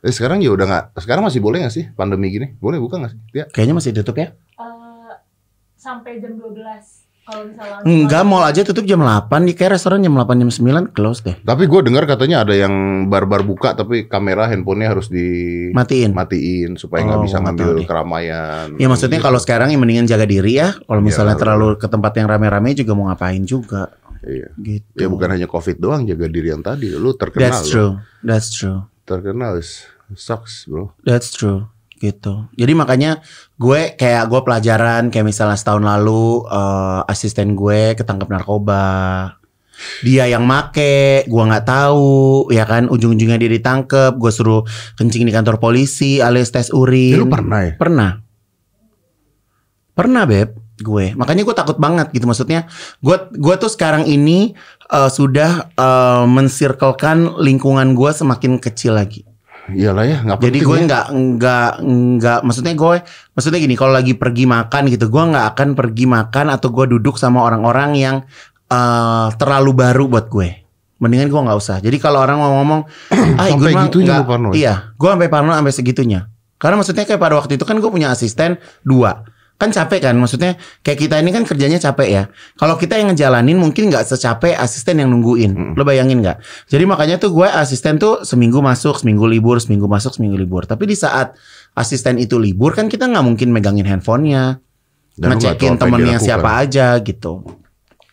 Eh, sekarang ya udah nggak. Sekarang masih boleh nggak sih pandemi gini? Boleh buka nggak sih? Ya. Kayaknya masih tutup ya? Eh, sampai jam 12 kalau misalnya Enggak, mall aja tutup jam 8 Di kayak restoran jam 8 jam 9 close deh. Tapi gue dengar katanya ada yang bar-bar buka tapi kamera handphonenya harus Matiin. dimatiin supaya nggak Oh, bisa ngambil deh. keramaian. Ya maksudnya kalau sekarang yang mendingan jaga diri ya. Kalau Iya, misalnya betul. terlalu ke tempat yang rame-rame juga mau ngapain juga. Iya. Gitu. Ya bukan hanya covid doang, jaga diri yang tadi. Lu terkenal. That's true. That's true. Terkenal is sucks, bro. That's true. Gitu. Jadi makanya gue kayak gue pelajaran kayak misalnya setahun lalu eh, asisten gue ketangkep narkoba. Dia yang make, gue nggak tahu, ya kan. Ujung-ujungnya dia ditangkep, gue suruh kencing di kantor polisi, alias tes urin. Ya, lu pernah ya? Pernah. Pernah beb, gue. Makanya gue takut banget gitu. Maksudnya, gue gue tuh sekarang ini eh, sudah eh, mencirkelkan lingkungan gue semakin kecil lagi. Iyalah ya, nggak Jadi gue ya. nggak nggak nggak maksudnya gue maksudnya gini kalau lagi pergi makan gitu gue nggak akan pergi makan atau gue duduk sama orang-orang yang eh, terlalu baru buat gue. Mendingan gue nggak usah. Jadi kalau orang mau ngomong, ah Sampai gue gitunya nggak- lu parno ya? Iya, gue sampai parno sampai segitunya. Karena maksudnya kayak pada waktu itu kan gue punya asisten dua. Kan capek kan, maksudnya kayak kita ini kan kerjanya capek ya. Kalau kita yang ngejalanin mungkin nggak secapek asisten yang nungguin. Lo bayangin nggak? Jadi makanya tuh gue asisten tuh seminggu masuk, seminggu libur, seminggu masuk, seminggu libur. Tapi di saat asisten itu libur kan kita nggak mungkin megangin handphonenya, Dan ngecekin temennya siapa aja gitu.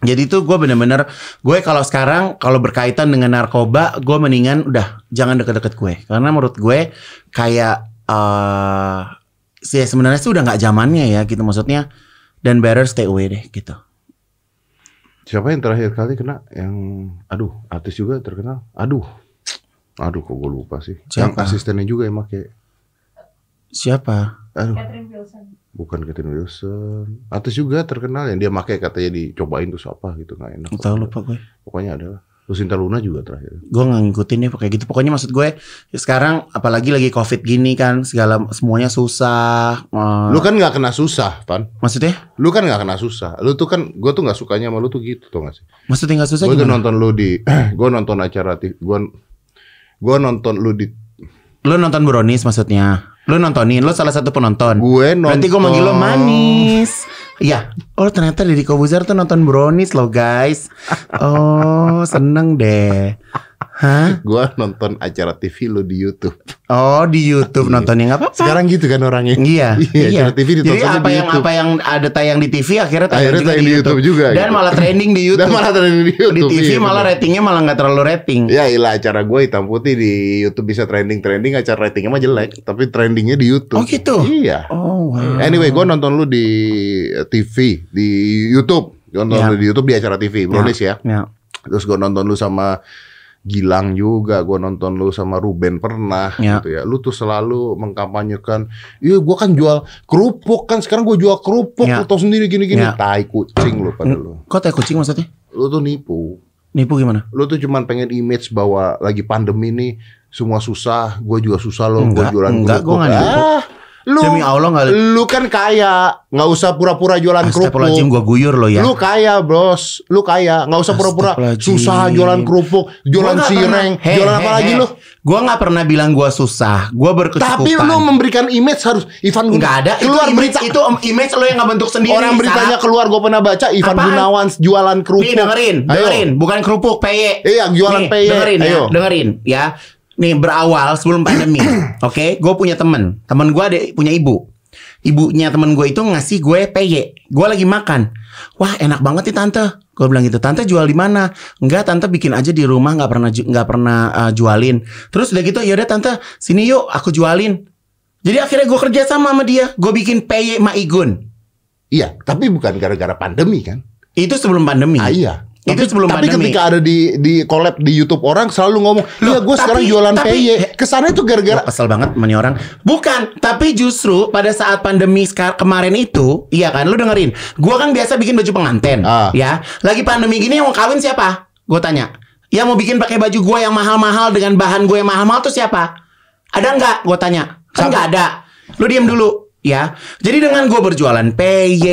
Jadi tuh gue bener-bener gue kalau sekarang kalau berkaitan dengan narkoba gue mendingan udah jangan deket-deket gue karena menurut gue kayak eh sih sebenarnya sih udah nggak zamannya ya gitu maksudnya dan better stay away deh gitu. Siapa yang terakhir kali kena? Yang aduh, artis juga terkenal. Aduh. Aduh kok gue lupa sih. Yang Siapa? asistennya juga yang make. Siapa? Aduh, Catherine Wilson bukan Catherine Wilson. Artis juga terkenal yang dia make katanya dicobain terus apa gitu nggak enak. Tahu lupa gue. Pokoknya adalah Lucinta Luna juga terakhir. Gue nggak ngikutin deh kayak gitu. Pokoknya maksud gue sekarang apalagi lagi covid gini kan segala semuanya susah. eh, Lu kan nggak kena susah, Pan. maksudnya? Lu kan nggak kena susah. Lu tuh kan, gue tuh nggak sukanya sama lu tuh gitu, tau gak sih? Maksudnya nggak susah Gue tuh nonton lu di, gue nonton acara TV, gue, gue nonton lu di, Lu nonton Brownies maksudnya? Lu nontonin? Lu salah satu penonton? gue nonton. Berarti gue manggil lo manis. Iya. Oh ternyata Deddy Kobuzer tuh nonton Brownies loh guys. Oh seneng deh. Hah? Gue nonton acara TV lu di YouTube. Oh di YouTube nontonnya nggak apa-apa. Sekarang gitu kan orangnya. Iya, Iya, acara TV Jadi ditontonnya apa di yang YouTube. apa yang ada tayang di TV akhirnya tayang, Akhirnya juga, tayang di di YouTube juga, Dan gitu. malah trending di YouTube. Dan malah trending di YouTube. di TV iya, malah bener. ratingnya malah nggak terlalu rating. Ya ilah acara gue hitam putih di YouTube bisa trending-trending acara ratingnya mah jelek Tapi trendingnya di YouTube Oh, gitu? Iya Oh wow. Anyway gue nonton lu di TV Di YouTube Gue nonton Ya. lu di YouTube di acara TV Brownies ya Ya. Terus gue nonton lu sama Gilang juga, gue nonton lu sama Ruben pernah Ya. gitu ya. Lu tuh selalu mengkampanyekan, iya gue kan jual kerupuk kan sekarang gue jual kerupuk, Ya. lu tau sendiri gini-gini. Ya. Tai kucing lu pada lu. Kok teh kucing maksudnya? Lu tuh nipu. Nipu gimana? Lu tuh cuman pengen image bahwa lagi pandemi nih semua susah, gue juga susah loh, gue Enggak, jualan enggak, kerupuk. gua nggak nipu. ah, lu, Demi Allah nggak lu kan kaya, nggak usah pura-pura jualan kerupuk. Gue guyur lo ya. Lu kaya bros, lu kaya, nggak usah pura-pura susah jualan kerupuk, jualan cireng, jualan apa lagi lu? Gue nggak pernah bilang gue susah. Gue berkecukupan. Tapi lu memberikan image harus Ivan Gunawan. nggak ada. Keluar itu berita. itu image lo yang nggak bentuk sendiri. Orang beritanya Sat. keluar, gue pernah baca Ivan Apaan? Gunawan jualan kerupuk. Nih dengerin, Ayo. dengerin, bukan kerupuk, peye. Iya, jualan Nih, peye. Dengerin ya, Ayo. dengerin ya. Nih berawal sebelum pandemi, oke? Gue punya temen, temen gue ada punya ibu. Ibunya temen gue itu ngasih gue peye. Gue lagi makan. Wah enak banget nih tante. Gue bilang gitu, tante jual di mana? Enggak, tante bikin aja di rumah, nggak pernah nggak pernah uh, jualin. Terus udah gitu, yaudah tante, sini yuk, aku jualin. Jadi akhirnya gue kerja sama sama dia, gue bikin peye maigun. Iya, tapi bukan gara-gara pandemi kan? Itu sebelum pandemi. Ah, iya. Itu tapi, sebelum tapi pandemi. ketika ada di di collab di YouTube orang selalu ngomong, iya gue sekarang jualan PY. Kesannya itu gara-gara kesel banget nih orang. Bukan, tapi justru pada saat pandemi kemarin itu, iya kan, lu dengerin. Gua kan biasa bikin baju pengantin, Ah. ya. Lagi pandemi gini yang mau kawin siapa? Gue tanya. Yang mau bikin pakai baju gua yang mahal-mahal dengan bahan gue yang mahal-mahal tuh siapa? Ada nggak? Gue tanya. Kan nggak ada. Lu diam dulu. Ya, jadi dengan gue berjualan PY,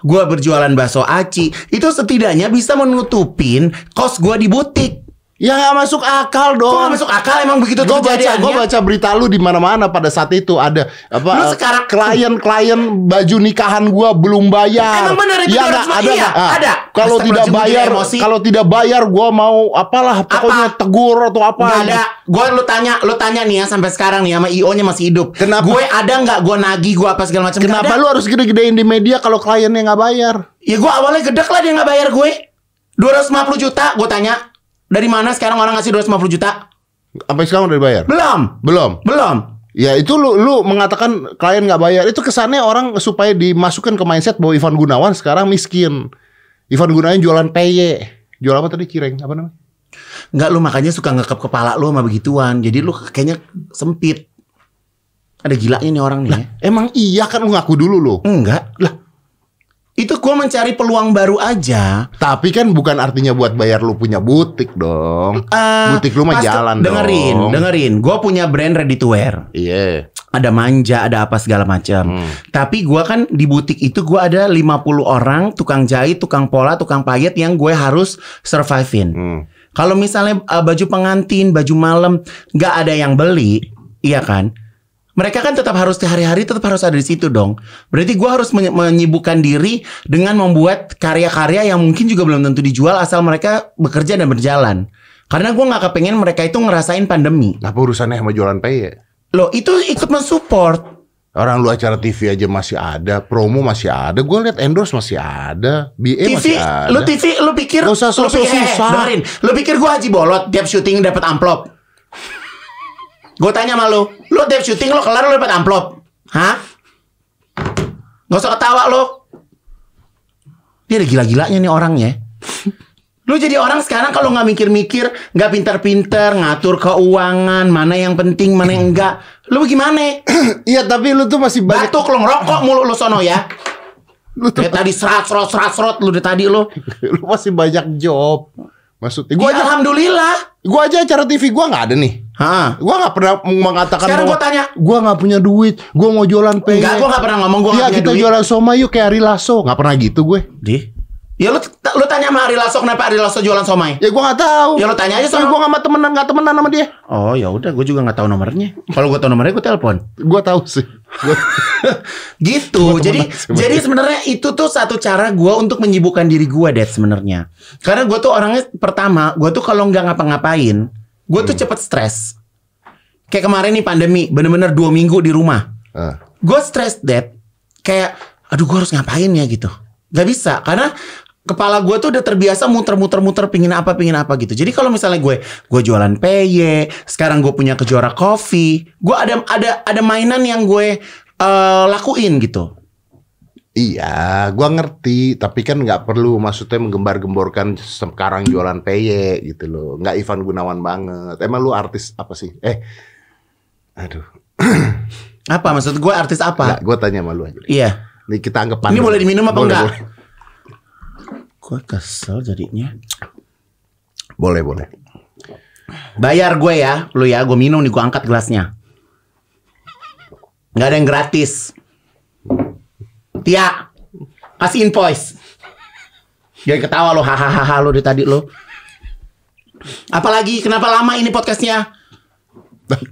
gue berjualan bakso aci, itu setidaknya bisa menutupin kos gue di butik. Ya nggak masuk akal Kok dong. nggak masuk akal emang begitu Gue baca, gue baca berita lu di mana-mana pada saat itu ada apa? Lu sekarang- klien-klien baju nikahan gua belum bayar. Emang bener itu ya, 200 nggak? ada iya? Ah, ada. Kalau tidak bayar, gua kalau tidak bayar, gua mau apalah pokoknya tegur atau apa? Gak ada. Gue lu tanya, lu tanya nih ya sampai sekarang nih sama IO-nya masih hidup. Kenapa? Gue ada nggak gue nagih gue apa segala macam? Kenapa lu harus gede-gedein di media kalau kliennya nggak bayar? Ya gue awalnya gedek lah dia nggak bayar gue. 250 juta gue tanya. Dari mana sekarang orang ngasih 250 juta? Sampai sekarang udah dibayar? Belum. Belum. Belum. Ya itu lu lu mengatakan klien nggak bayar itu kesannya orang supaya dimasukkan ke mindset bahwa Ivan Gunawan sekarang miskin. Ivan Gunawan jualan PY. Jual apa tadi cireng apa namanya? Nggak lu makanya suka ngekep kepala lu sama begituan. Jadi lu kayaknya sempit. Ada gilanya nih orang nih. ya. Emang iya kan lu ngaku dulu lu. Enggak. Lah. Itu gue mencari peluang baru aja. Tapi kan bukan artinya buat bayar lu punya butik dong. Eh, butik lu mah jalan dengerin, dong. dengerin. Gue punya brand ready to wear. Iya. Ada manja, ada apa segala macam. Hmm. Tapi gua kan di butik itu gua ada 50 orang tukang jahit, tukang pola, tukang payet yang gue harus survivein. Hmm. Kalau misalnya uh, baju pengantin, baju malam nggak ada yang beli, iya kan? Mereka kan tetap harus hari-hari tetap harus ada di situ dong. Berarti gua harus menyibukkan diri dengan membuat karya-karya yang mungkin juga belum tentu dijual asal mereka bekerja dan berjalan. Karena gua nggak kepengen mereka itu ngerasain pandemi. Apa urusannya sama jualan PY? Loh itu ikut mensupport. Orang lu acara TV aja masih ada, promo masih ada. Gue liat endorse masih ada, BA TV, masih ada. lu TV, lu pikir, Nggak usah lu sok-sok pikir, eh, susah. dengerin, lu pikir gua haji bolot tiap syuting dapat amplop? Gue tanya sama lu, lu tiap syuting lu kelar lu dapat amplop, hah? Gak usah ketawa lu. Dia ada gila-gilanya nih orangnya. Lu jadi orang sekarang kalau nggak mikir-mikir, nggak pinter-pinter, ngatur keuangan, mana yang penting, mana yang enggak. Lu gimana? Iya tapi lu tuh masih banyak. Batuk lu ngerokok mulu lu sono ya. Lu tuh Kayak tadi serat, serot, serat, serot lu dari tadi lu. lu masih banyak job. Maksudnya Gua gue aja, alhamdulillah. gua aja acara TV gue nggak ada nih. Hah? Gue nggak pernah mengatakan Sekarang bahwa gua tanya. gue nggak punya duit, gue mau jualan PY. Enggak, gua gak pernah ngomong gua Iya gak punya kita duit. jualan somai yuk kayak Ari Lasso, nggak pernah gitu gue. Di? Ya lu lu tanya sama Ari Lasso kenapa Ari Lasso jualan somai? Ya gue nggak tahu. Ya lu tanya aja Soalnya sama. gue nggak sama temenan, nggak temenan sama dia. Oh ya udah, gue juga nggak tahu nomornya. Kalau gue tahu nomornya, gue telepon. Gue tahu sih. Gua- Gitu. Gua jadi jadi sebenarnya itu tuh satu cara gue untuk menyibukkan diri gue, Dad sebenarnya. Karena gue tuh orangnya pertama, gue tuh kalau nggak ngapa-ngapain, gue Hmm. tuh cepet stres. Kayak kemarin nih pandemi, bener-bener dua minggu di rumah. Ah. gue stres dad kayak aduh gue harus ngapain ya gitu Gak bisa karena kepala gue tuh udah terbiasa muter-muter-muter pingin apa pingin apa gitu jadi kalau misalnya gue gue jualan PY sekarang gue punya kejuara coffee gue ada ada ada mainan yang gue eh, lakuin gitu Iya, gua ngerti, tapi kan nggak perlu maksudnya menggembar-gemborkan sekarang jualan PY gitu loh. Nggak Ivan Gunawan banget. Emang lu artis apa sih? Eh, aduh. Apa maksud gue artis apa? Nggak, gua tanya sama lu aja. Iya. Nih kita anggap Ini boleh diminum apa Boleh, enggak? Boleh, Gue kesel jadinya. boleh. boleh. Bayar gue ya, lu ya, gue minum nih, gue angkat gelasnya. Nggak ada yang gratis. Tia, kasih invoice. Jangan ketawa lo, hahaha lo dari tadi lo. Apalagi, kenapa lama ini podcastnya?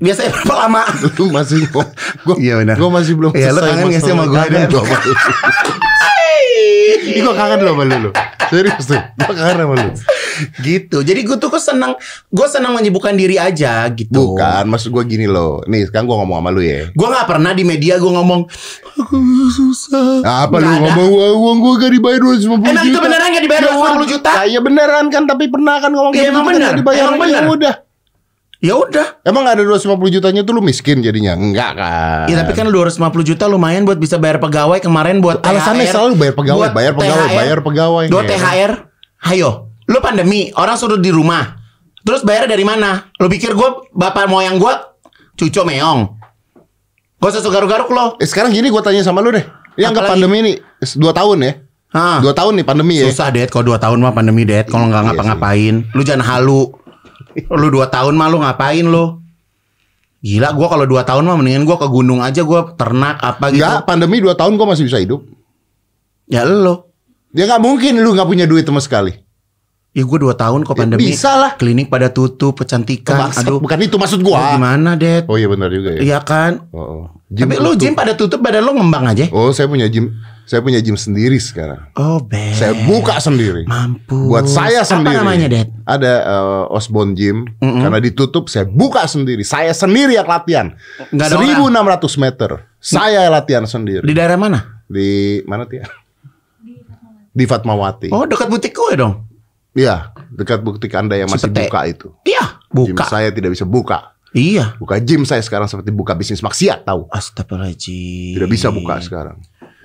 Biasanya berapa lama? Lu masih gua, gua, Iya, benar. gua masih belum Iya, lu selesai kangen sih sama Kangen Ih, gua kangen lo sama lu, lu. Serius tuh. Gua kangen sama lu. gitu. Jadi gue tuh senang, gue senang menyibukkan diri aja gitu. Bukan, maksud gua gini loh. Nih, sekarang gua ngomong sama lu ya. Gue nggak pernah di media gue ngomong aku susah. Nah, apa lu ngomong "Wah, uang gua gak dibayar 250 juta. Emang itu beneran nggak dibayar Ya 250 udah. juta? Nah, iya beneran kan, tapi pernah kan ngomong Iya, gitu emang kan bener. Emang bener. udah. Ya udah. Emang gak ada 250 jutanya tuh lu miskin jadinya? Enggak kan. Ya tapi kan 250 juta lumayan buat bisa bayar pegawai kemarin buat Alasannya THR, selalu bayar pegawai, buat bayar pegawai, THR, bayar pegawai. Buat Ya. THR. Hayo, lu pandemi, orang suruh di rumah. Terus bayar dari mana? Lu pikir gue bapak moyang gue cucu meong? Gak usah garuk-garuk lo. Eh, sekarang gini gua tanya sama lu deh. Yang ke pandemi ini 2 tahun ya? Hah. Dua tahun nih pandemi ya. Susah det kalau 2 tahun mah pandemi det Kalau nggak Iya ngapa-ngapain Lu jangan halu Lu 2 tahun mah lu ngapain lu Gila gua kalau 2 tahun mah mendingan gua ke gunung aja gua ternak apa gitu Enggak, pandemi 2 tahun gua masih bisa hidup. Ya lu Ya nggak mungkin lu nggak punya duit sama sekali. Ya gua 2 tahun kok Ya, pandemi bisa lah. Klinik pada tutup Kecantikan Bangsat, Aduh bukan itu maksud gua. Gimana det Oh iya benar juga ya. Iya kan Oh, oh. Tapi lu tutup. gym pada tutup Badan lu ngembang aja Oh, saya punya gym. Saya punya gym sendiri sekarang. Oh bet Saya buka sendiri. Mampus Buat saya sendiri. Apa namanya det Ada eh, Osborne Gym. Karena ditutup, saya buka sendiri. Saya sendiri yang latihan. Nggak ada 1600 meter. Saya latihan sendiri. Di daerah mana Di mana Tia? Di Fatmawati. Oh dekat butik gue dong Iya, dekat butik Anda yang masih Cipete. buka itu. Iya Gym Buka saya tidak bisa buka. Iya Buka gym saya sekarang seperti buka bisnis maksiat tahu. Astagfirullahaladzim Tidak bisa buka sekarang.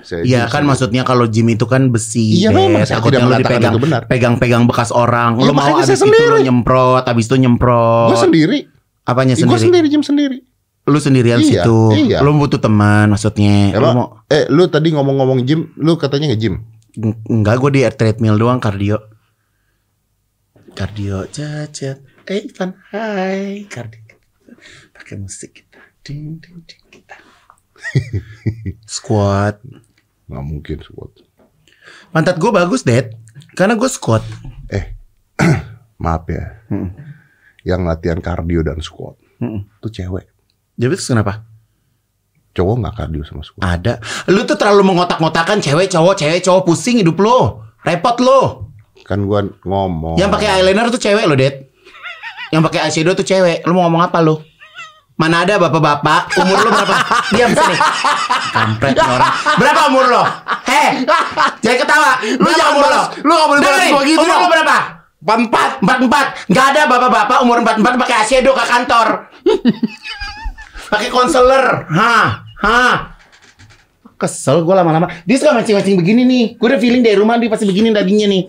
Saya Iya kan sendiri. maksudnya kalau gym itu kan besi. Iya, memang, saya Takutnya tidak lu dipegang, benar. Pegang-pegang bekas orang. Iya, lu mau abis saya itu lu sendiri. nyemprot, abis itu nyemprot. Gue sendiri. Apanya Gue sendiri? sendiri gym sendiri. Lu sendirian Iya, situ. iya. Lu butuh teman maksudnya. Lu Emang, mau eh lu tadi ngomong-ngomong gym, lu katanya nge-gym. Eng- enggak gue di treadmill doang kardio. Kardio cacet. Eh Ivan, hai. Kardio. Pakai musik kita. Ding ding ding kita. Squat. Nggak mungkin squat. Pantat gue bagus, Dad. Karena gue squat. Eh, maaf ya. Hmm. Yang latihan kardio dan squat. Mm-mm. Itu cewek. Jadi terus kenapa? Cowok nggak kardio sama squat. Ada. Lu tuh terlalu mengotak-ngotakan cewek cowok cewek cowok pusing hidup lo. Repot lo. Kan gua ngomong. Yang pakai eyeliner tuh cewek lo, Det. Yang pakai eyeshadow tuh cewek. Lu mau ngomong apa lo? Mana ada bapak-bapak? Umur lu berapa? Diam sini. Kampret nih orang. Berapa umur lo? Heh Jangan ketawa. Lu Berapa jangan umur balas- lu nggak boleh balas gua gitu. Umur lo berapa? Empat. Empat. Empat empat Gak ada bapak-bapak umur empat empat pakai eyeshadow ke kantor. Pakai konselor. Hah Hah Kesel gue lama-lama. Dia suka mancing-mancing begini nih. Gue udah feeling dari rumah dia pasti begini tadinya nih.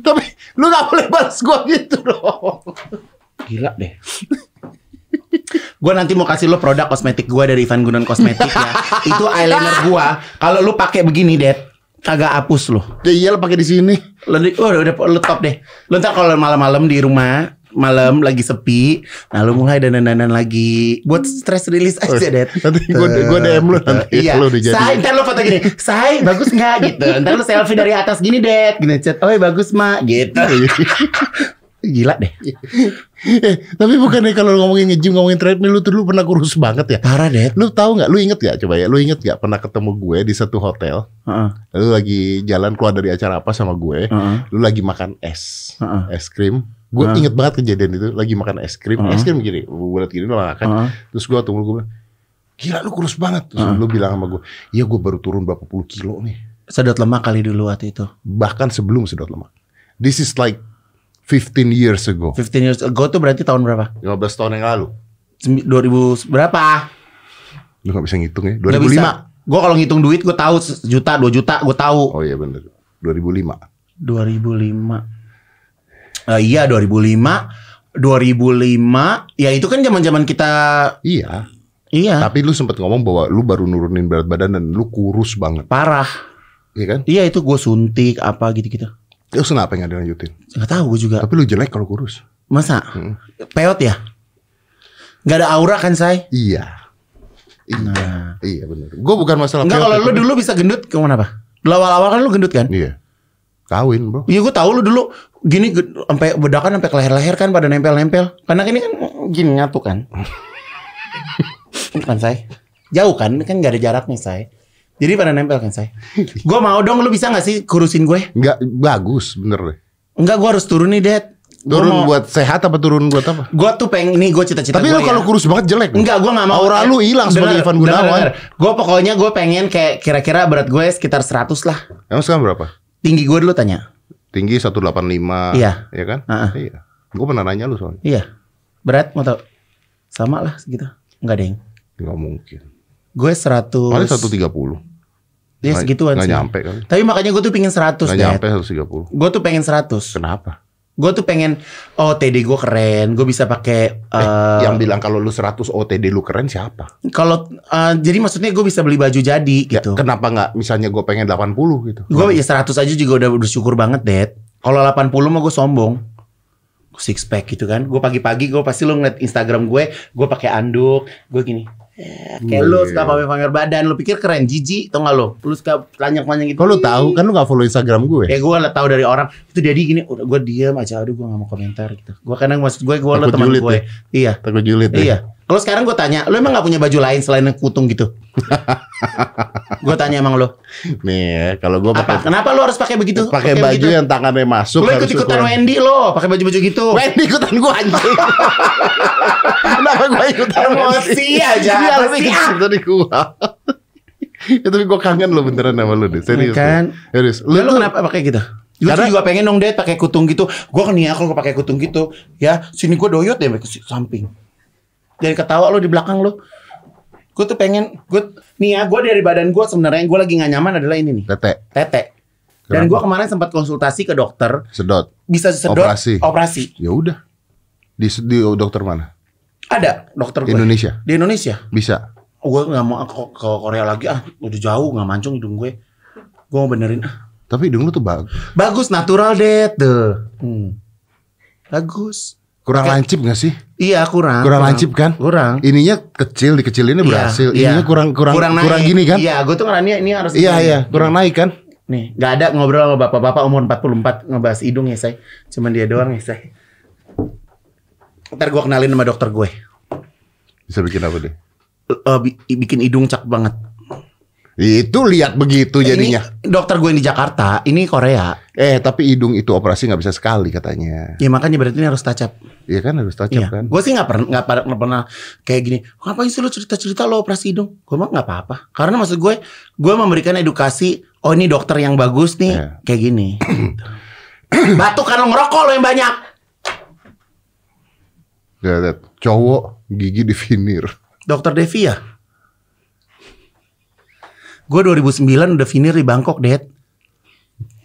Tapi lu nggak boleh balas gua gitu dong. Gila deh Gue nanti mau kasih lo produk kosmetik gue dari Ivan Gunan Kosmetik ya. Itu eyeliner gue Kalau lu pakai begini Det Kagak hapus lo. Ya iyalah pakai di sini. Lo di, oh, udah, udah lo top deh. Lo ntar kalau malam-malam di rumah Malam lagi sepi Nah lu mulai dandan-dandan lagi. Buat stress release aja Det Nanti gua gua DM lu nanti. Iya. Lu udah jadi. Say ntar lo foto gini. Say bagus nggak? Gitu. Ntar lo selfie dari atas gini Det Gini chat Oh bagus mak. Gitu Gila deh eh, tapi bukannya kalau ngomongin nge-gym ngomongin treadmill lu tuh lu pernah kurus banget ya? Parah Det Lu tahu nggak? Lu inget gak? Coba ya, lu inget gak pernah ketemu gue di satu hotel? Heeh, Lu lagi jalan keluar dari acara apa sama gue? heeh, Lu lagi makan es, heeh. es krim. Gue Heeh. inget banget kejadian itu. Lagi makan es krim, Heeh. es krim gini. Gue liat gini lu makan. Heeh. Terus gue tunggu gue bilang, gila lu kurus banget. Terus Heeh. lu bilang sama gue, iya gue baru turun berapa puluh kilo nih. Sedot lemak kali dulu waktu itu. Bahkan sebelum sedot lemak. This is like 15 years ago. 15 years ago tuh berarti tahun berapa? 15 tahun yang lalu. Sembi- 2000 berapa? Lu gak bisa ngitung ya. Nggak 2005. bisa. Gue kalau ngitung duit gue tahu sejuta, dua juta gue tahu. Oh iya bener. 2005. 2005. Eh, iya 2005. 2005 ya itu kan zaman-zaman kita Iya. iya Tapi lu sempet ngomong bahwa lu baru nurunin berat badan dan lu kurus banget. parah. Iya kan? Iya itu gue suntik apa gitu-gitu. Terus kenapa nggak dilanjutin? Nggak tahu gue juga. Tapi lu jelek kalau kurus. Masa? Hmm. Peot ya? Nggak ada aura kan say? Iya. Iya. Nah. Iya bener. Gue bukan masalah Enggak kalau lu tapi- dulu bisa gendut ke mana apa? Awal-awal kan lu gendut kan? Iya. Kawin bro. Iya gue tahu lu dulu gini sampai bedakan sampai ke leher-leher kan pada nempel-nempel. Karena ini kan gini nyatu kan. kan say. Jauh kan kan gak ada jaraknya say. Jadi pada nempel kan say. Gue mau dong lu bisa gak sih kurusin gue? Nggak bagus bener deh. Enggak gue harus turun nih Dad. Gua Turun mau- buat sehat apa turun buat apa? Gue tuh pengen ini gue cita-cita Tapi lu ya. kalau kurus banget jelek. Enggak, gue gak mau. Aura lu hilang sebagai Ivan Gunawan. Gue pokoknya gue pengen kayak kira-kira berat gue sekitar 100 lah. Emang sekarang berapa? Tinggi gue dulu tanya. Tinggi 185. Iya. Iya kan? Heeh. Iya. Gue pernah nanya lu soalnya. Iya. Berat mau tau? Sama lah segitu. Enggak deng. Nggak mungkin. Gue 100. Paling 130. Ya Nggak- segituan nggak sih. nyampe kali. Tapi makanya gue tuh pengen 100 Nggak Dad. nyampe 130. Gue tuh pengen 100. Kenapa? Gue tuh pengen oh TD gue keren, gue bisa pakai eh, Yang bilang kalau lu 100 OTD lu keren siapa? kalau eh, jadi maksudnya gue bisa beli baju jadi Ya, gitu. kenapa nggak misalnya gue pengen 80 gitu? Gue ya 100 aja juga udah bersyukur banget, Dad. Kalau 80 mah gue sombong. Six pack gitu kan. Gue pagi-pagi gue pasti lu ngeliat Instagram gue, gue pakai anduk, gue gini. Eh, kayak lu Iya. suka pamer-pamer badan, lu pikir keren, jijik, tau gak lu? Lu suka telanjang-telanjang gitu. Kok lu tahu kan lu nggak follow Instagram gue? Ya gue lah tahu dari orang itu jadi gini, udah gue diam aja, aduh gue gak mau komentar gitu. Gue kadang maksud gue, gue lo Takut teman julid gue. ya? Iya, Takut julid ya? Kalau sekarang gue tanya, lu emang gak punya baju lain selain yang kutung gitu? gue tanya emang lu, Nih ya, kalau gue apa? pakai Kenapa lu harus pakai begitu? pakai baju begitu? yang tangannya masuk harus ikut ikutan ukuran- Wendy lo, pakai baju-baju gitu. Wendy ikutan gue anjing. Kenapa gue ikutan Emosi aja, sih, ikut ah? tadi gue. Ya, tapi gue kangen lo beneran sama lu deh. Serius. Kan? deh. Serius. Lu, Lu, tuh kenapa pakai gitu? Gue Karena- juga pengen dong, Dad, pakai kutung gitu. Gue kan nih ya kalau pakai kutung gitu, ya sini gue doyot deh ke samping. Jadi ketawa lo di belakang lo. Gue tuh pengen, gue nih ya, gue dari badan gue sebenarnya gue lagi gak nyaman adalah ini nih, tete, tete. Dan gue kemarin sempat konsultasi ke dokter, sedot. bisa sedot Operasi. operasi. Ya udah. Di, di dokter mana? Ada dokter gue Indonesia. di Indonesia. Bisa. gue nggak mau ke, ke Korea lagi ah udah jauh nggak mancung hidung gue gue mau benerin ah Tapi hidung lu tuh bagus. bagus natural deh tuh hmm. bagus Kurang Pakai- lancip gak sih? iya kurang Kurang lancip kan? kurang Ininya kecil, dikecilinnya Iya, berhasil. iya. Ininya kurang kurang kurang, naik. gini kan? iya gue tuh ngerani ini harus Iya, iya, kurang naik kan? nih nggak ada ngobrol sama bapak-bapak umur 44 ngebahas hidung ya say cuman dia doang ya say ntar gue kenalin sama dokter gue Bisa bikin apa deh? Eh, bi- bikin hidung cak banget Itu lihat begitu jadinya. ini dokter gue yang di Jakarta ini Korea Eh, tapi hidung itu operasi nggak bisa sekali katanya. ya makanya berarti ini harus up Iya kan harus up Iya, kan? gue sih nggak pernah nggak pernah pernah kayak gini. Ngapain sih lo cerita-cerita lo operasi hidung? Gue mah nggak apa-apa. Karena maksud gue, gue memberikan edukasi. Oh ini dokter yang bagus nih, Iya. kayak gini. Batuk kan lo ngerokok lo yang banyak. Lihat. Cowok gigi di vinir. Dokter Devi ya. Gue 2009 udah finir di Bangkok, Dad.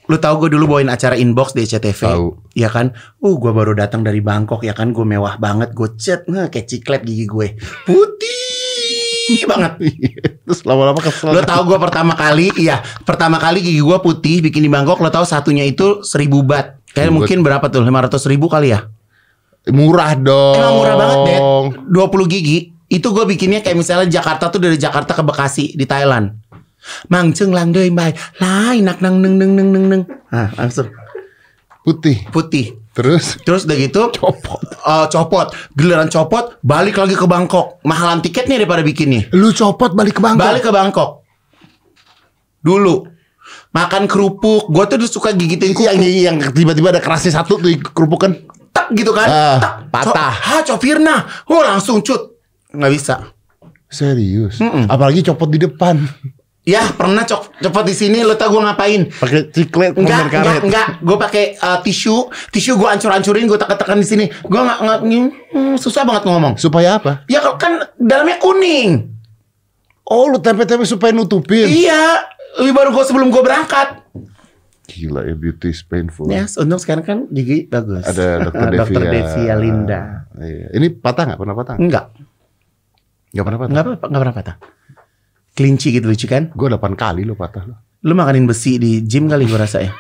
Lu tahu gue dulu bawain acara inbox di SCTV. Tahu. Ya kan? Uh, gue baru datang dari Bangkok ya kan. Gue mewah banget. Gue cet, nah, kayak ciklet gigi gue. Putih banget. Terus lama-lama kesel. Lo tau gue pertama kali, iya pertama kali gigi gue putih bikin di Bangkok. Lo tau satunya itu seribu bat. Kayak mungkin berapa tuh? 500 ribu kali ya? Murah dong. Emang murah banget deh. 20 gigi. Itu gue bikinnya kayak misalnya Jakarta tuh dari Jakarta ke Bekasi di Thailand. Mang ceng lang dơi bay Lai nak nang neng neng neng neng neng Nah langsung Putih. putih Terus Terus udah gitu copot. eh, Copot Giliran copot Balik lagi ke Bangkok Mahalan tiketnya daripada bikinnya Lu copot balik ke Bangkok. Balik ke Bangkok. Dulu. Makan kerupuk. Gue tuh suka gigitin kuku. yang yang tiba-tiba ada kerasnya satu tuh kerupuk kan. Tak gitu kan. Ah, tak. patah. Co- ha, copirna. Oh langsung cut. Nggak bisa. Serius. Mm-mm. Apalagi copot di depan. Ya pernah cop copot di sini. Lo tau gue ngapain? Pakai ciklet Enggak, enggak, enggak. Gue pakai uh, tisu, tisu gue ancur-ancurin, gue tekan-tekan di sini. Gue nggak, nggak, hmm, susah banget ngomong. Supaya apa? Ya kan dalamnya kuning. Oh, lu tempe-tempe supaya nutupin. Iya, ini baru gue sebelum gue berangkat. Gila ya beauty is painful. Yes, untung sekarang kan gigi bagus. Ada dokter Devia. Dokter Devia Linda. Iya. Ini patah nggak? Pernah patah? Enggak, Nggak pernah patah. enggak enggak pernah patah. Kelinci gitu lucu kan? Gue 8 kali lo patah lo. Lu makanin besi di gym kali gue rasa ya.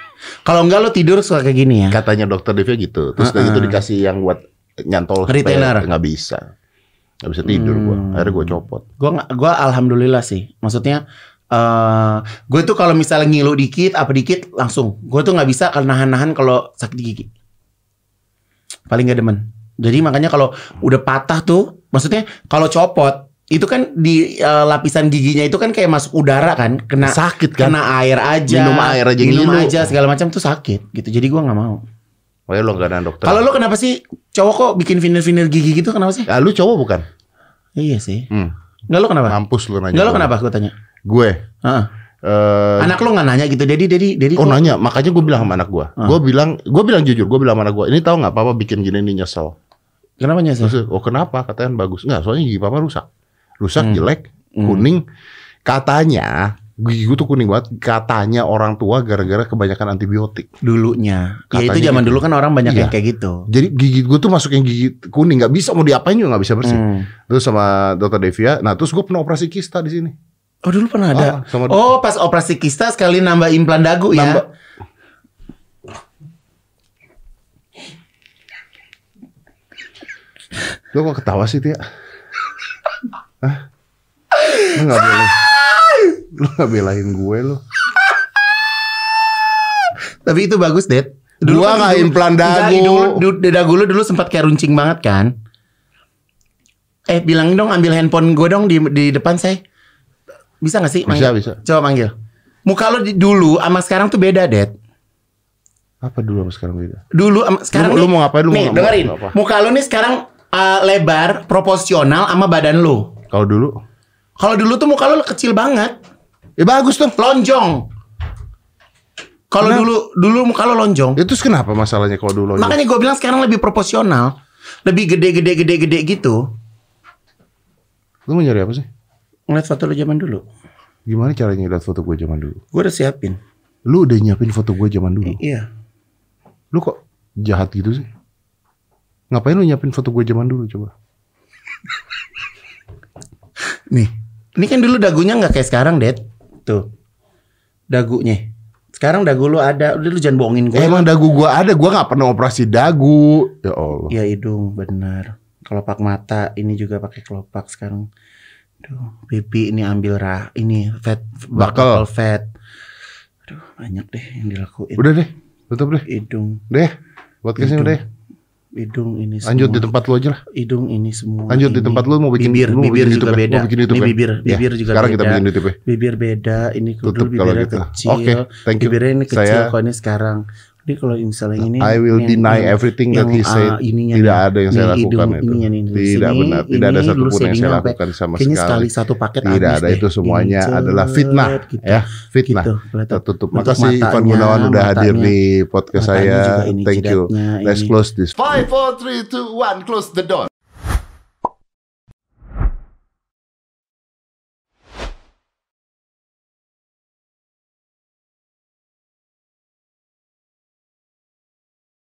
Kalau enggak lu tidur suka kayak gini ya. Katanya dokter Devia gitu. Terus udah gitu dikasih yang buat nyantol Retainer. nggak bisa. Nggak bisa tidur gua. Akhirnya gue copot. Nggak- gua alhamdulillah sih. Maksudnya eh gue tuh kalau misalnya ngilu dikit apa dikit langsung. Gue tuh nggak bisa kalau nahan-nahan kalau sakit gigi. Paling gak demen. Jadi makanya kalau udah patah tuh, maksudnya kalau copot itu kan di eh, lapisan giginya itu kan kayak masuk udara kan, kena Sakit kan? kena air aja, Minum air aja minum ngilu. aja segala macam tuh sakit gitu. Jadi gua nggak mau. Oh ya lo gak ada dokter. Kalau lo kenapa sih cowok kok bikin vinyl-vinyl gigi gitu kenapa sih? Ah, lu cowok bukan? Iya sih. Hmm. Enggak lo kenapa? Mampus lu nanya. Enggak lo kenapa? Gue tanya. Gue. Heeh. eh, Anak lo nggak nanya gitu. Jadi, jadi, jadi. Oh nanya, makanya gue bilang sama anak gue. Ah. Gue bilang, gue bilang jujur, gue bilang sama anak gue, ini tahu nggak papa bikin gini nih nyesel. Kenapa nyesel? Terus, oh kenapa? Katanya bagus. Nggak, soalnya gigi papa rusak. Rusak, Hmm. jelek, Hmm. kuning. Katanya, gigi gue tuh kuning banget. Katanya orang tua gara-gara kebanyakan antibiotik. Dulunya. Ya Katanya itu zaman gitu. dulu kan orang banyak Iya. yang kayak gitu. Jadi gigi gue tuh masuk yang gigi kuning, nggak bisa mau diapain juga nggak bisa bersih. Hmm. Terus sama dokter Devia, nah terus gue pernah operasi kista di sini. Oh dulu pernah ada. Ah, sama- oh pas operasi kista sekali nambah implan dagu ya. Nambah- Lo kok ketawa sih Tia? Hah? Lo gak belain Lo gak belain gue lo Tapi itu bagus, Det. Gua kan implan dagu. dagu lu dulu sempat kayak runcing banget kan? Eh bilangin dong ambil handphone gue dong di di depan saya. Bisa gak sih? Bisa, manggil? bisa. Coba manggil. Muka lo di, dulu sama sekarang tuh beda, Det. Apa dulu sama sekarang beda? Dulu sama sekarang Lu- nih, lu mau ngapain? Lu nih, mau- dengerin. apa? Muka lu nih sekarang uh, lebar proporsional sama badan lu. Kalau dulu? Kalau dulu tuh muka lu kecil banget, Ya bagus dong lonjong. Kalau dulu dulu muka lu lonjong. Itu terus kenapa masalahnya kalau dulu lonjong? Makanya gue bilang sekarang lebih proporsional. Lebih gede-gede gede-gede gitu. Lu mau nyari apa sih? Ngeliat foto lu zaman dulu. Gimana caranya lihat foto gue zaman dulu? Gue udah siapin. Lu udah nyiapin foto gue zaman dulu? I- iya. Lu kok jahat gitu sih? Ngapain lu nyiapin foto gue zaman dulu coba? Nih. Ini kan dulu dagunya nggak kayak sekarang, Det. Tuh. Dagunya. Sekarang dagu lu ada. Udah lu jangan bohongin gue. Eh, emang dagu gua ada, gua nggak pernah operasi dagu. Ya Allah. Ya hidung benar. Kelopak mata ini juga pakai kelopak sekarang. Duh, pipi ini ambil rah ini fat Bakel. fat. Aduh, banyak deh yang dilakuin. Udah deh, tutup deh. Hidung, Deh, podcastnya Hidung. udah. Hidung ini Lanjut semua. di tempat lu aja lah. Hidung ini semua. Lanjut di ini. tempat lu mau bikin bibir, mau bibir bikin juga YouTube ya? beda. Mau bikin YouTube ini ya? bibir, Ya, bibir juga Sekarang beda. kita bikin YouTube ya. Bibir beda, ini kalau bibirnya gitu. kecil. Oke, thank you. Bibirnya ini kecil Saya- kok ini sekarang. Ini kalau misalnya ini I will yang- deny yang- everything that yang, he said. ah, ininya Tidak nih. ada yang saya lakukan hidung itu. ininya nih, Tidak sini, benar. Tidak ada ini satupun dulu yang saya lakukan sama sekali. sekali satu paket Tidak ada deh. itu semuanya Ini adalah fitnah gitu. ya, fitnah. Gitu, kelihatan. Kita tutup. Untuk Makasih Ivan Gunawan udah hadir di podcast saya. Thank you. Let's close this. Five, four, three, two, one. Close the door.